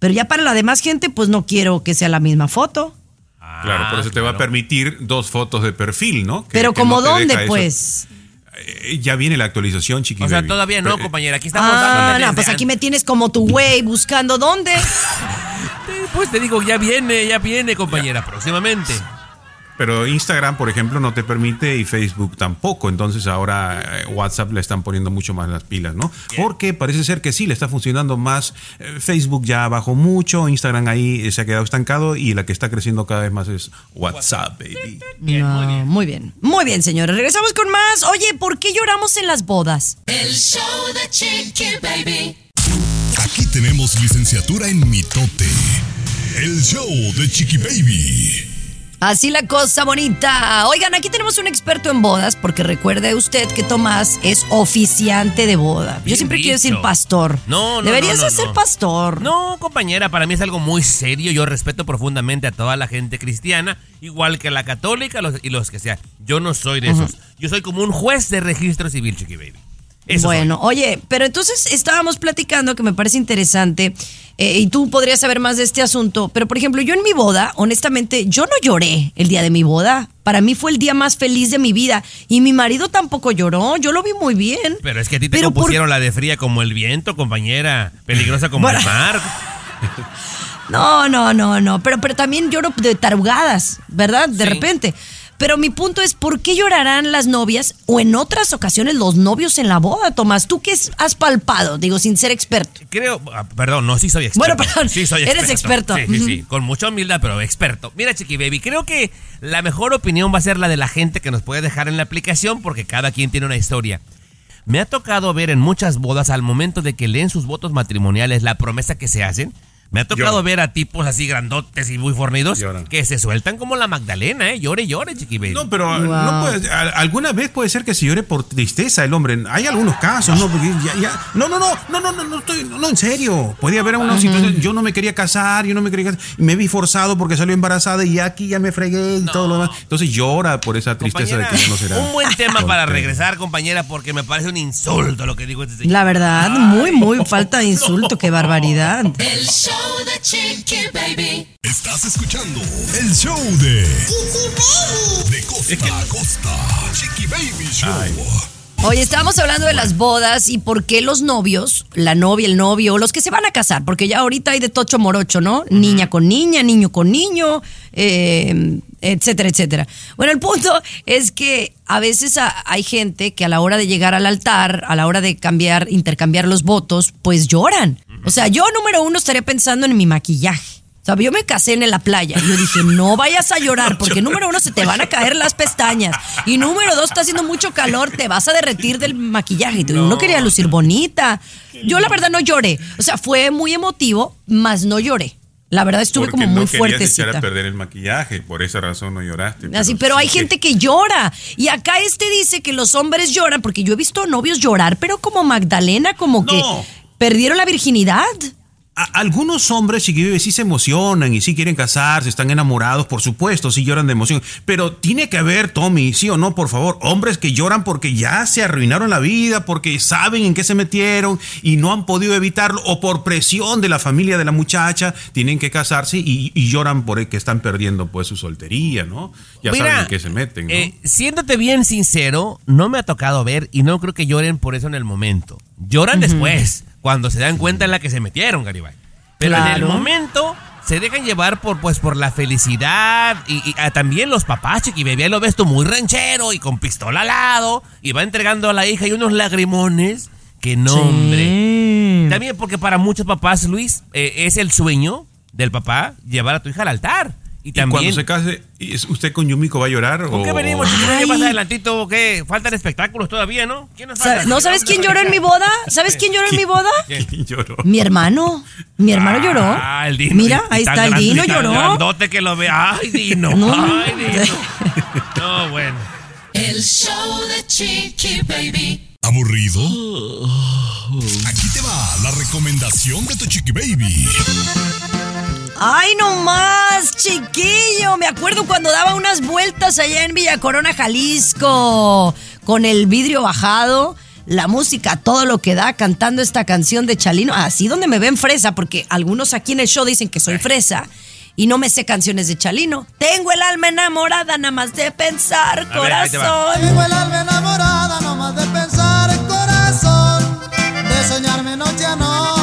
Pero ya para la demás gente, pues no quiero que sea la misma foto. claro, por eso te va a permitir dos fotos de perfil, ¿no? Que- Pero que como no dónde, pues. Eh, Ya viene la actualización, Chiqui O sea, Baby. todavía no, Pero, eh, compañera. Aquí estamos Ah, no, pues aquí me tienes como tu güey buscando dónde. Pues te digo, ya viene, ya viene, compañera, próximamente. Pero Instagram, por ejemplo, no te permite y Facebook tampoco. Entonces ahora eh, WhatsApp le están poniendo mucho más las pilas, ¿no? Porque parece ser que sí, le está funcionando más. Eh, Facebook ya bajó mucho, Instagram ahí eh, se ha quedado estancado y la que está creciendo cada vez más es WhatsApp, baby. No, muy bien. Muy bien, señores. Regresamos con más. Oye, ¿por qué lloramos en las bodas? El show de Chiqui Baby. Aquí tenemos licenciatura en mitote. El show de Chiqui Baby. Así la cosa bonita. Oigan, aquí tenemos un experto en bodas, porque recuerde usted que Tomás es oficiante de boda. Yo siempre quiero decir pastor. No, no, Deberías no, no, de ser no. pastor. No, compañera, para mí es algo muy serio. Yo respeto profundamente a toda la gente cristiana, igual que a la católica los- y los que sea. Yo no soy de esos. Yo soy como un juez de registro civil, Chiqui Baby. Eso bueno, oye, pero entonces estábamos platicando que me parece interesante eh, y tú podrías saber más de este asunto, pero por ejemplo, yo en mi boda, honestamente, yo no lloré el día de mi boda. Para mí fue el día más feliz de mi vida y mi marido tampoco lloró, yo lo vi muy bien. Pero es que a ti te Pero por- compusieron la de fría como el viento, compañera. Peligrosa como Bueno. el mar. No, no, no, no, pero, pero también lloro de tarugadas, ¿verdad? De Sí. repente. Pero mi punto es, ¿por qué llorarán las novias o en otras ocasiones los novios en la boda, Tomás? ¿Tú qué has palpado? Digo, sin ser experto. Creo, ah, perdón, no, sí soy experto. Bueno, perdón, Sí soy eres experto. Sí, sí, sí, con mucha humildad, pero experto. Mira, Chiqui Baby, creo que la mejor opinión va a ser la de la gente que nos puede dejar en la aplicación porque cada quien tiene una historia. Me ha tocado ver en muchas bodas al momento de que leen sus votos matrimoniales la promesa que se hacen. Me ha tocado ver a tipos así grandotes y muy fornidos que se sueltan como la Magdalena, ¿eh? Llore, llore, Chiqui Baby. No, pero Wow. no puede- a- alguna vez puede ser que se llore por tristeza el hombre. Hay algunos casos, ¿no? Porque ya- ya- no, no, no, no, no, no, no, estoy, no, en serio. Podía haber una situación, yo no me quería casar, yo no me quería casar, me vi forzado porque salió embarazada y aquí ya me fregué y todo lo demás. Entonces llora por esa tristeza de que ya no será. un buen tema para regresar, compañera, porque me parece un insulto lo que digo este señor. La verdad, muy, muy falta de insulto, qué barbaridad. El show de Chiqui Baby. Estás escuchando el show de De costa a costa. Chiqui Baby Show. Oye, estábamos hablando de las bodas y por qué los novios, la novia, el novio, los que se van a casar, porque ya ahorita hay de tocho morocho, ¿no? Niña con niña, niño con niño, eh, etcétera, etcétera. Bueno, el punto es que a veces a- hay gente que a la hora de llegar al altar, a la hora de cambiar, intercambiar los votos, pues lloran. O sea, yo número uno estaría pensando en mi maquillaje. O sea, yo me casé en la playa y yo dije, no vayas a llorar porque número uno se te van a caer las pestañas y número dos está haciendo mucho calor, te vas a derretir del maquillaje y tú no quería lucir bonita. Yo la verdad no lloré, o sea, fue muy emotivo, mas no lloré. La verdad estuve Porque como muy no querías echar fuertecita. a perder el maquillaje, por esa razón no lloraste. Así, pero hay sí gente que llora. Y acá este dice que los hombres lloran, porque yo he visto novios llorar, pero como Magdalena, como que. Perdieron la virginidad. A- algunos hombres chiquivives sí se emocionan y sí quieren casarse, están enamorados, por supuesto, sí lloran de emoción. Pero tiene que haber, Tommy, sí o no, por favor, hombres que lloran porque ya se arruinaron la vida, porque saben en qué se metieron y no han podido evitarlo, o por presión de la familia de la muchacha, tienen que casarse y, y lloran por el que están perdiendo pues su soltería, ¿no? Ya Mira, saben en qué se meten, ¿no? eh, siéndote bien sincero, no me ha tocado ver y no creo que lloren por eso en el momento. Lloran después, cuando se dan cuenta en la que se metieron, Garibay. Pero en el momento se dejan llevar por pues por la felicidad y, y, ah, también los papás, chiqui ahí lo ves tú muy ranchero y con pistola al lado y va entregando a la hija y unos lagrimones. Que nombre. También porque para muchos papás, Luis, eh, es el sueño del papá llevar a tu hija al altar. Y y también cuando se case, ¿es- ¿usted con Yumiko va a llorar? ¿Con o- qué venimos? ¿Qué pasa adelantito? o ¿Qué? ¿Faltan espectáculos todavía, no? ¿Quién nos falta? ¿No sabes quién lloró en mi boda? ¿Sabes quién lloró en mi boda? ¿Quién lloró? Mi hermano. Mi hermano lloró. Ah, el Dino. Mira, Y ahí está el Dino tan lloró. grandote que lo ve. Ay, Dino. No. Ay, Dino. No, bueno. El show de Chiqui Baby. ¿Aburrido? Aquí te va la recomendación de tu Chiqui Baby. Ay, no más, chiquillo. Me acuerdo cuando daba unas vueltas allá en Villa Corona, Jalisco, con el vidrio bajado, la música, todo lo que da, cantando esta canción de Chalino. Así donde me ven fresa, porque algunos aquí en el show dicen que soy fresa. Y no me sé canciones de Chalino. Tengo el alma enamorada nada más de pensar, corazón. Tengo el alma enamorada nomás de pensar en corazón, de soñarme noche a noche.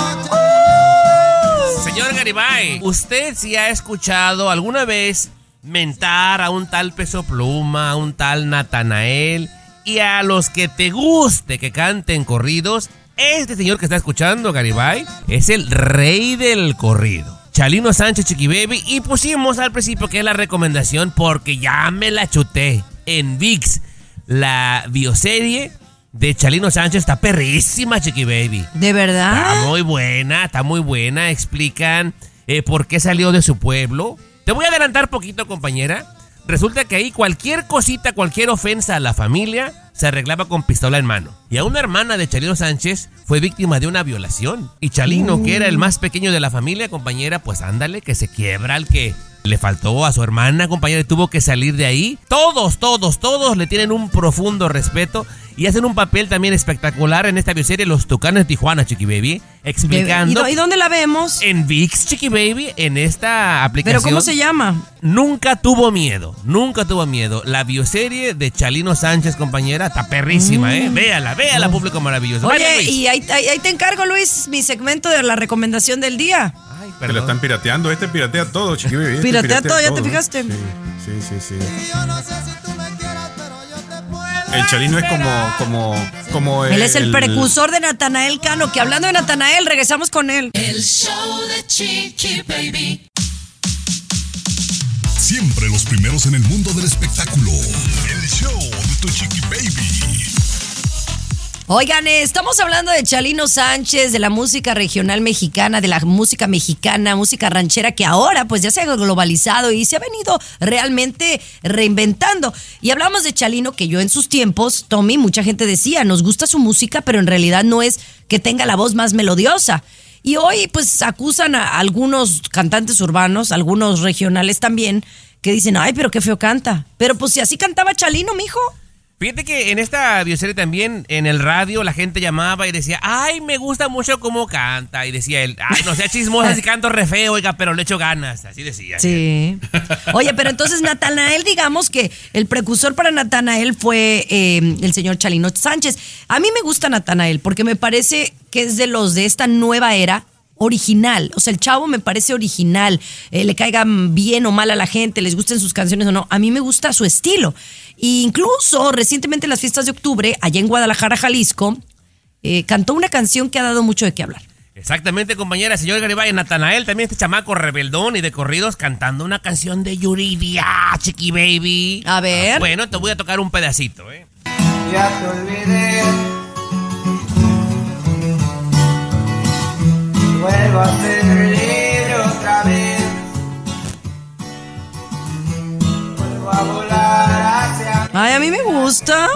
Garibay, ¿usted sí ha escuchado alguna vez mentar a un tal Peso Pluma, a un tal Natanael y a los que te guste que canten corridos? Este señor que está escuchando, Garibay, es el rey del corrido. Chalino Sánchez Chiqui Baby y pusimos al principio que es la recomendación porque ya me la chuté en VIX. La bioserie de Chalino Sánchez está perrísima, Chiqui Baby. ¿De Está verdad? muy buena, está muy buena. Explican eh, por qué salió de su pueblo. Te voy a adelantar poquito, compañera. Resulta que ahí cualquier cosita, cualquier ofensa a la familia se arreglaba con pistola en mano. Y a una hermana de Chalino Sánchez fue víctima de una violación. Y Chalino, que era el más pequeño de la familia, compañera, pues ándale, que se quiebra al que le faltó a su hermana, compañera, y tuvo que salir de ahí. Todos, todos, todos le tienen un profundo respeto. Y hacen un papel también espectacular en esta bioserie Los Tucanes de Tijuana, Chiqui Baby. Explicando. ¿Y, dó- y dónde la vemos? En VIX, Chiqui Baby, en esta aplicación. ¿Pero cómo se llama? Nunca tuvo miedo, nunca tuvo miedo. La bioserie de Chalino Sánchez, compañera, está perrísima, ¿eh? Véala, véala, público maravilloso. Oye, Luis. y ahí, ahí- ahí te encargo, Luis, mi segmento de la recomendación del día. Se lo están pirateando. Este piratea todo, chiqui baby. Este Piratea todo, ¿ya te ¿eh? fijaste? Sí, sí, sí. sí. El Chalino es como, como, como Él es el, precursor de Natanael Cano, que hablando de Natanael, regresamos con él. El show de Chiqui Baby. Siempre los primeros en el mundo del espectáculo. Oigan, eh, estamos hablando de Chalino Sánchez, de la música regional mexicana, de la música mexicana, música ranchera, que ahora pues ya se ha globalizado y se ha venido realmente reinventando. Y hablamos de Chalino, que yo en sus tiempos, Tommy, mucha gente decía, nos gusta su música, pero en realidad no es que tenga la voz más melodiosa. Y hoy pues acusan a algunos cantantes urbanos, algunos regionales también, que dicen, ay, pero qué feo canta. Pero pues si así cantaba Chalino, mijo. Fíjate que en esta bioserie también, en el radio, la gente llamaba y decía, ay, me gusta mucho cómo canta. Y decía él, ay, no sea chismosa si canto re feo, oiga, pero le echo ganas. Así decía. Sí. Oye, pero entonces Natanael, digamos que el precursor para Natanael fue eh, el señor Chalino Sánchez. A mí me gusta Natanael porque me parece que es de los de esta nueva era original. O sea, el chavo me parece original. Eh, le caigan bien o mal a la gente, les gusten sus canciones o no. A mí me gusta su estilo. E incluso recientemente en las fiestas de octubre, allá en Guadalajara, Jalisco, eh, cantó una canción que ha dado mucho de qué hablar. Exactamente, compañera. Señor Garibay, Natanael, también este chamaco rebeldón y de corridos cantando una canción de Yuridia, Chiqui Baby. A ver. Ah, bueno, te voy a tocar un pedacito, ¿eh? Ya te olvidé. Vuelvo a ser libre otra vez. Vuelvo a volar hacia Ay, a mí me gusta.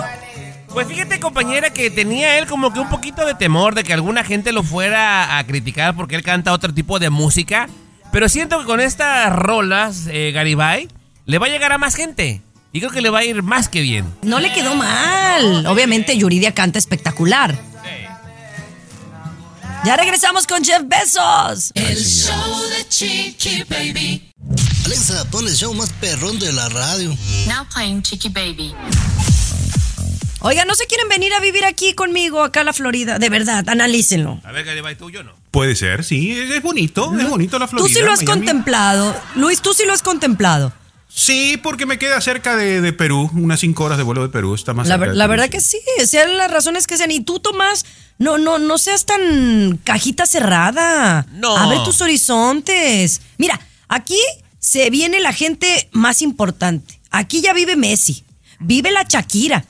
Pues fíjate, compañera, que tenía él como que un poquito de temor de que alguna gente lo fuera a criticar porque él canta otro tipo de música. Pero siento que con estas rolas, eh, Garibay, le va a llegar a más gente. Y creo que le va a ir más que bien. No le quedó mal. Obviamente Yuridia canta espectacular. Ya regresamos con Jeff Bezos. El show de Chiqui Baby. Alexa, pon el show más perrón de la radio. Now playing Chiqui Baby. Oiga, ¿no se quieren venir a vivir aquí conmigo, acá a la Florida? De verdad, analícenlo. A ver, Garibay, tú yo no. Puede ser, sí. Es, es bonito, es bonito la Florida. Tú sí lo has Miami. contemplado. Luis, tú sí lo has contemplado. Sí, porque me queda cerca de, de Perú, unas cinco horas de vuelo de Perú, está más La, cerca la Perú, verdad sí. que sí, sean las razones que sean. Y tú, Tomás, no, no, no seas tan cajita cerrada. No. Abre tus horizontes. Mira, aquí se viene la gente más importante. Aquí ya vive Messi, vive la Shakira.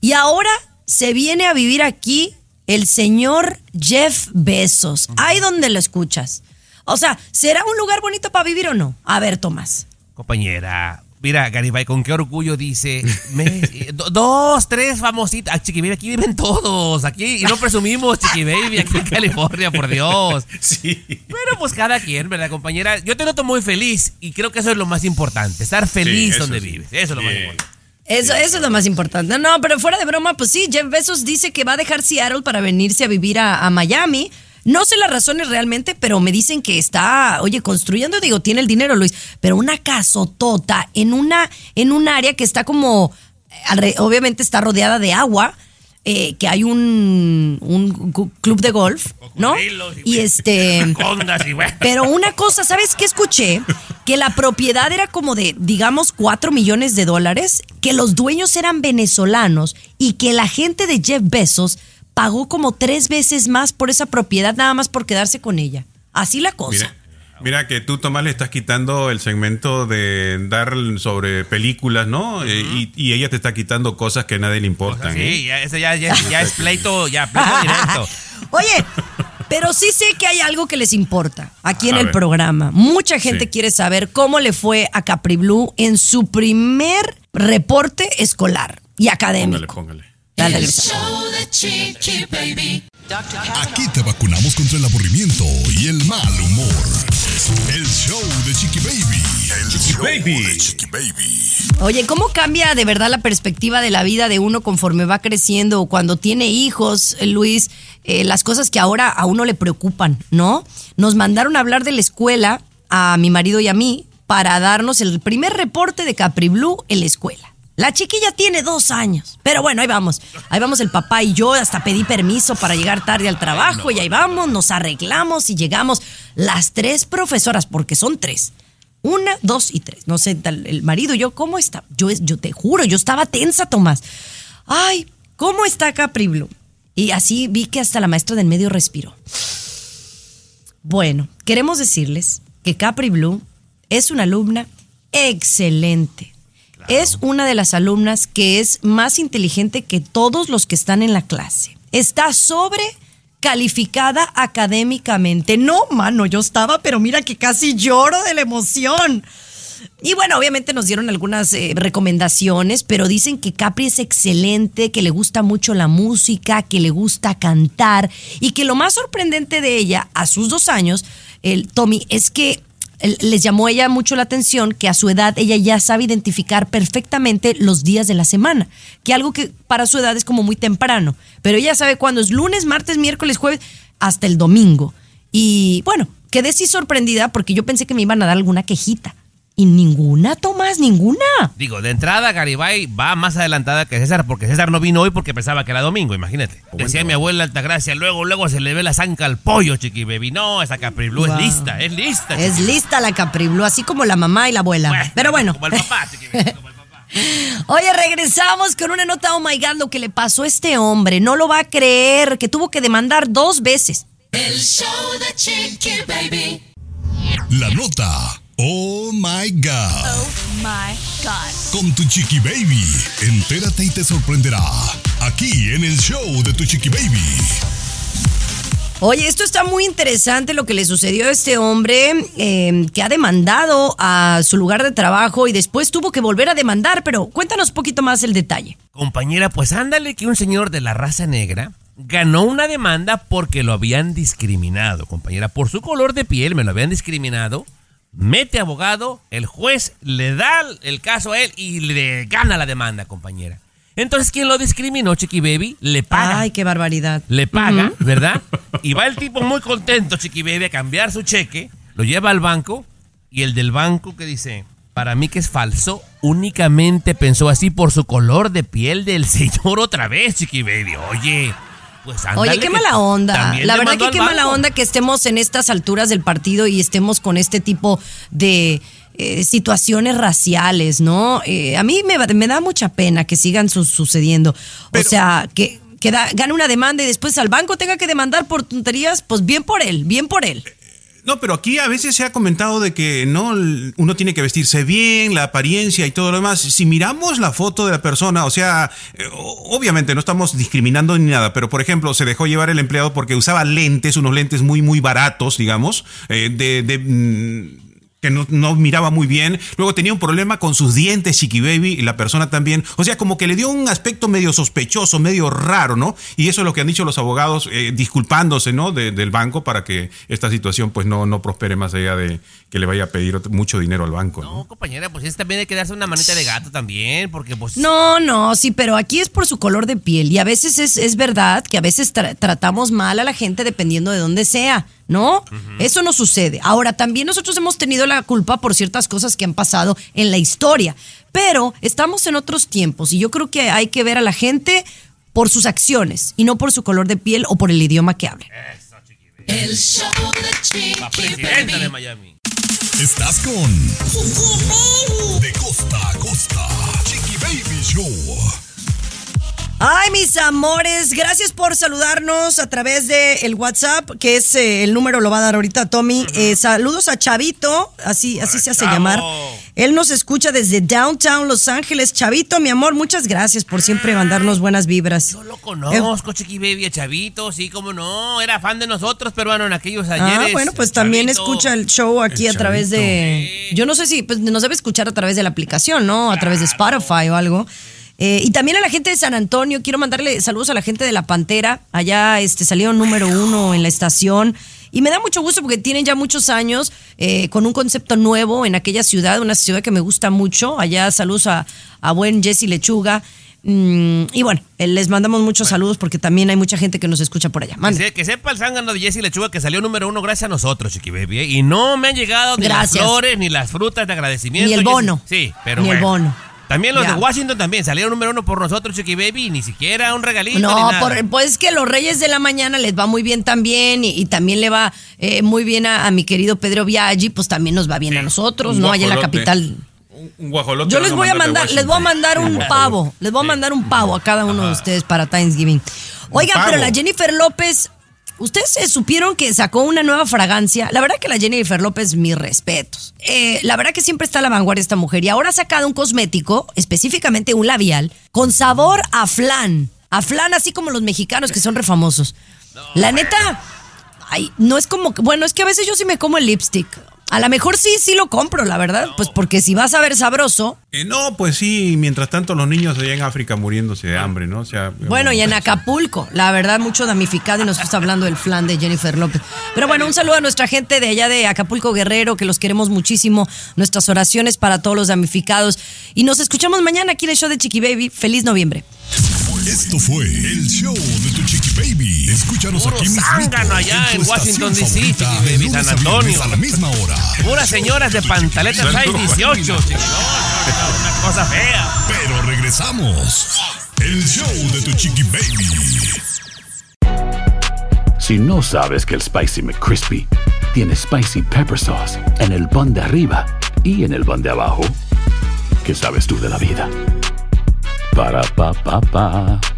Y ahora se viene a vivir aquí el señor Jeff Bezos. Ahí donde lo escuchas. O sea, ¿será un lugar bonito para vivir o no? A ver, Tomás. Compañera, mira, Garibay, con qué orgullo dice. me- eh, do- dos, tres famositos. Ah, Chiqui Baby, aquí viven todos. Aquí, y no presumimos, Chiqui Baby, aquí en California, por Dios. Sí. Pero pues cada quien, ¿verdad, compañera? Yo te noto muy feliz y creo que eso es lo más importante. Estar feliz donde sí. vives. Eso es lo más importante. Eso, eso es lo más importante. No, pero fuera de broma, pues sí, Jeff Bezos dice que va a dejar Seattle para venirse a vivir a, a Miami. No sé las razones realmente, pero me dicen que está, oye, construyendo, digo, tiene el dinero, Luis, pero una casotota en una, en un área que está como, eh, obviamente está rodeada de agua, eh, que hay un, club de golf, ¿no? Y este... Pero una cosa, ¿sabes qué escuché? Que la propiedad era como de, digamos, 4 millones de dólares, que los dueños eran venezolanos y que la gente de Jeff Bezos pagó como tres veces más por esa propiedad nada más por quedarse con ella. Así la cosa. Mira, mira que tú, Tomás, le estás quitando el segmento de dar sobre películas, ¿no? Eh, y, y ella te está quitando cosas que a nadie le importan. ¿eh? Sí, ya, ese ya, ya, ya es pleito, ya, pleito directo. Oye, pero sí sé que hay algo que les importa aquí en A el ver. programa. Mucha gente Sí. quiere saber cómo le fue a Capri Blue en su primer reporte escolar y Póngale, académico. póngale. Dale, El show de Chiqui Baby. Aquí te vacunamos contra el aburrimiento y el mal humor. El show de Chiqui Baby. El show de Chiqui Baby. Oye, ¿cómo cambia de verdad la perspectiva de la vida de uno conforme va creciendo o cuando tiene hijos, eh, Luis? Eh, las cosas que ahora a uno le preocupan, ¿no? Nos mandaron a hablar de la escuela a mi marido y a mí para darnos el primer reporte de Capri Blue en la escuela. La chiquilla tiene dos años. Pero bueno, ahí vamos. Ahí vamos el papá y yo. Hasta pedí permiso para llegar tarde al trabajo. Y ahí vamos, nos arreglamos y llegamos las tres profesoras, porque son tres. Una, dos y tres. No sé, el marido y yo, ¿cómo está? Yo, yo te juro, yo estaba tensa, Tomás. Ay, ¿cómo está Capri Blue? Y así vi que hasta la maestra del medio respiró. Bueno, queremos decirles que Capri Blue es una alumna excelente. Es una de las alumnas que es más inteligente que todos los que están en la clase. Está sobre calificada académicamente. No, mano, yo estaba, pero mira que casi lloro de la emoción. Y bueno, obviamente nos dieron algunas eh, recomendaciones, pero dicen que Capri es excelente, que le gusta mucho la música, que le gusta cantar y que lo más sorprendente de ella a sus dos años, el Tommy, es que les llamó ella mucho la atención que a su edad ella ya sabe identificar perfectamente los días de la semana, que algo que para su edad es como muy temprano, pero ella sabe cuándo es lunes, martes, miércoles, jueves, hasta el domingo. Y bueno, quedé sí sorprendida porque yo pensé que me iban a dar alguna quejita. Y ninguna, Tomás, ninguna. Digo, de entrada Garibay va más adelantada que César porque César no vino hoy porque pensaba que era domingo, imagínate. Decía mi abuela Altagracia, luego luego se le ve la zanca al pollo, chiqui baby. No, esa Capri Blue Wow. es lista, es lista. Es lista la Capri Blue, así como la mamá y la abuela. Pero bueno. Como el papá, chiqui baby. Oye, regresamos con una nota, oh my God, lo que le pasó a este hombre. No lo va a creer, que tuvo que demandar dos veces. El show de Chiqui Baby. La nota. Oh my God. Oh my God. Con tu Chiqui Baby. Entérate y te sorprenderá. Aquí en el show de tu Chiqui Baby. Oye, esto está muy interesante lo que le sucedió a este hombre eh, que ha demandado a su lugar de trabajo y después tuvo que volver a demandar, pero cuéntanos un poquito más el detalle. Compañera, pues ándale que un señor de la raza negra ganó una demanda porque lo habían discriminado, compañera. Por su color de piel me lo habían discriminado. Mete abogado, el juez le da el caso a él y le gana la demanda, compañera. Entonces, quien lo discriminó, Chiqui Baby, le paga. Ay, qué barbaridad. Le paga. ¿verdad? Y va el tipo muy contento, Chiqui Baby, a cambiar su cheque, lo lleva al banco y el del banco que dice, para mí que es falso, únicamente pensó así por su color de piel del señor otra vez, Chiqui Baby. Oye, pues ándale Oye, qué mala onda. La verdad que qué mala onda que estemos en estas alturas del partido y estemos con este tipo de eh, situaciones raciales, ¿no? Eh, a mí me, da mucha pena que sigan su- sucediendo. o sea, que, que da- gane una demanda y después al banco tenga que demandar por tonterías, pues bien por él, bien por él. No, pero aquí a veces se ha comentado de que no uno tiene que vestirse bien, la apariencia y todo lo demás. Si miramos la foto de la persona, o sea, eh, obviamente no estamos discriminando ni nada, pero por ejemplo, se dejó llevar el empleado porque usaba lentes, unos lentes muy, muy baratos, digamos, eh, de. de, mm, que no, no miraba muy bien. Luego tenía un problema con sus dientes, Chiqui Baby, y la persona también. O sea, como que le dio un aspecto medio sospechoso, medio raro, ¿no? Y eso es lo que han dicho los abogados, eh, disculpándose, ¿no? De- del banco para que esta situación, pues, no, no prospere más allá de que le vaya a pedir mucho dinero al banco, ¿no? No, compañera, pues ese también hay que darse una manita de gato también, porque pues... No, no, sí, pero aquí es por su color de piel y a veces es, es verdad que a veces tra- tratamos mal a la gente dependiendo de dónde sea, ¿no? Eso no sucede. Ahora, también nosotros hemos tenido la culpa por ciertas cosas que han pasado en la historia, pero estamos en otros tiempos y yo creo que hay que ver a la gente por sus acciones y no por su color de piel o por el idioma que hable. El show de Chiqui Presidenta de Baby. Miami. Estás con De costa a costa. Chiqui Baby Show. Ay, mis amores, gracias por saludarnos a través de el WhatsApp, que es eh, el número lo va a dar ahorita Tommy. Eh, saludos a Chavito, así, así se hace Chavo. llamar. Él nos escucha desde Downtown Los Ángeles. Chavito, mi amor, muchas gracias por siempre mandarnos buenas vibras. Yo lo conozco, Chiqui Baby, a Chavito, sí, como no, era fan de nosotros, peruano, en aquellos ayeres. Ah, bueno, pues también Chavito. escucha el show aquí El a través de. Yo no sé si pues, nos debe escuchar a través de la aplicación, ¿no? A través de Spotify o algo. Eh, y también a la gente de San Antonio, quiero mandarle saludos a la gente de La Pantera. Allá este, salieron número uno en la estación. Y me da mucho gusto porque tienen ya muchos años eh, con un concepto nuevo en aquella ciudad, una ciudad que me gusta mucho. Allá saludos a, a buen Jesse Lechuga. Mm, y bueno, eh, les mandamos muchos saludos porque también hay mucha gente que nos escucha por allá. Que, Mande. se- que sepa el zángano de Jesse Lechuga que salió número uno gracias a nosotros, Chiqui Baby. ¿eh? Y no me han llegado ni las flores, ni las frutas de agradecimiento. Ni el bono. Sí, pero Ni el bono. También los Ya. de Washington también salieron número uno por nosotros, Chiqui Baby, y ni siquiera un regalito. ni No, nada. por- pues que los Reyes de la Mañana les va muy bien también y, y también le va eh, muy bien a, a mi querido Pedro Viaggi, pues también nos va bien a nosotros, Un ¿no? Allá en la capital. Un guajolote Yo les voy a mandar les voy a mandar un pavo, les voy a mandar un pavo a cada uno de ustedes para Thanksgiving. Oigan, pavo. pero la Jennifer López, ustedes supieron que sacó una nueva fragancia. La verdad que la Jennifer López, mis respetos. Eh, la verdad que siempre está a la vanguardia esta mujer y ahora ha sacado un cosmético, específicamente un labial, con sabor a flan. A flan, así como los mexicanos que son refamosos. La neta, ay, no es como, bueno, es que a veces yo sí me como el lipstick. A lo mejor sí, sí lo compro, la verdad. Pues porque si vas a ver sabroso, Eh, no, pues sí, mientras tanto los niños allá en África muriéndose de hambre, ¿no? O sea, Bueno, y en Acapulco, la verdad, mucho damnificado y nos está hablando del flan de Jennifer López. Pero bueno, un saludo a nuestra gente de allá de Acapulco Guerrero, que los queremos muchísimo. Nuestras oraciones para todos los damnificados. Y nos escuchamos mañana aquí en el show de Chiqui Baby. Feliz noviembre. Esto fue el show de tu chiqui baby. Escúchanos Puro aquí mismo. zángano allá en Washington, D.C., Chiqui Baby, San Antonio. A la misma hora. Puras señoras de pantaleta size 18, Chiqui. Una cosa fea. Pero regresamos. El show de tu chiqui baby. Si no sabes que el Spicy McCrispy tiene Spicy Pepper Sauce en el pan de arriba y en el pan de abajo, ¿qué sabes tú de la vida? Ba-da-ba-ba-ba.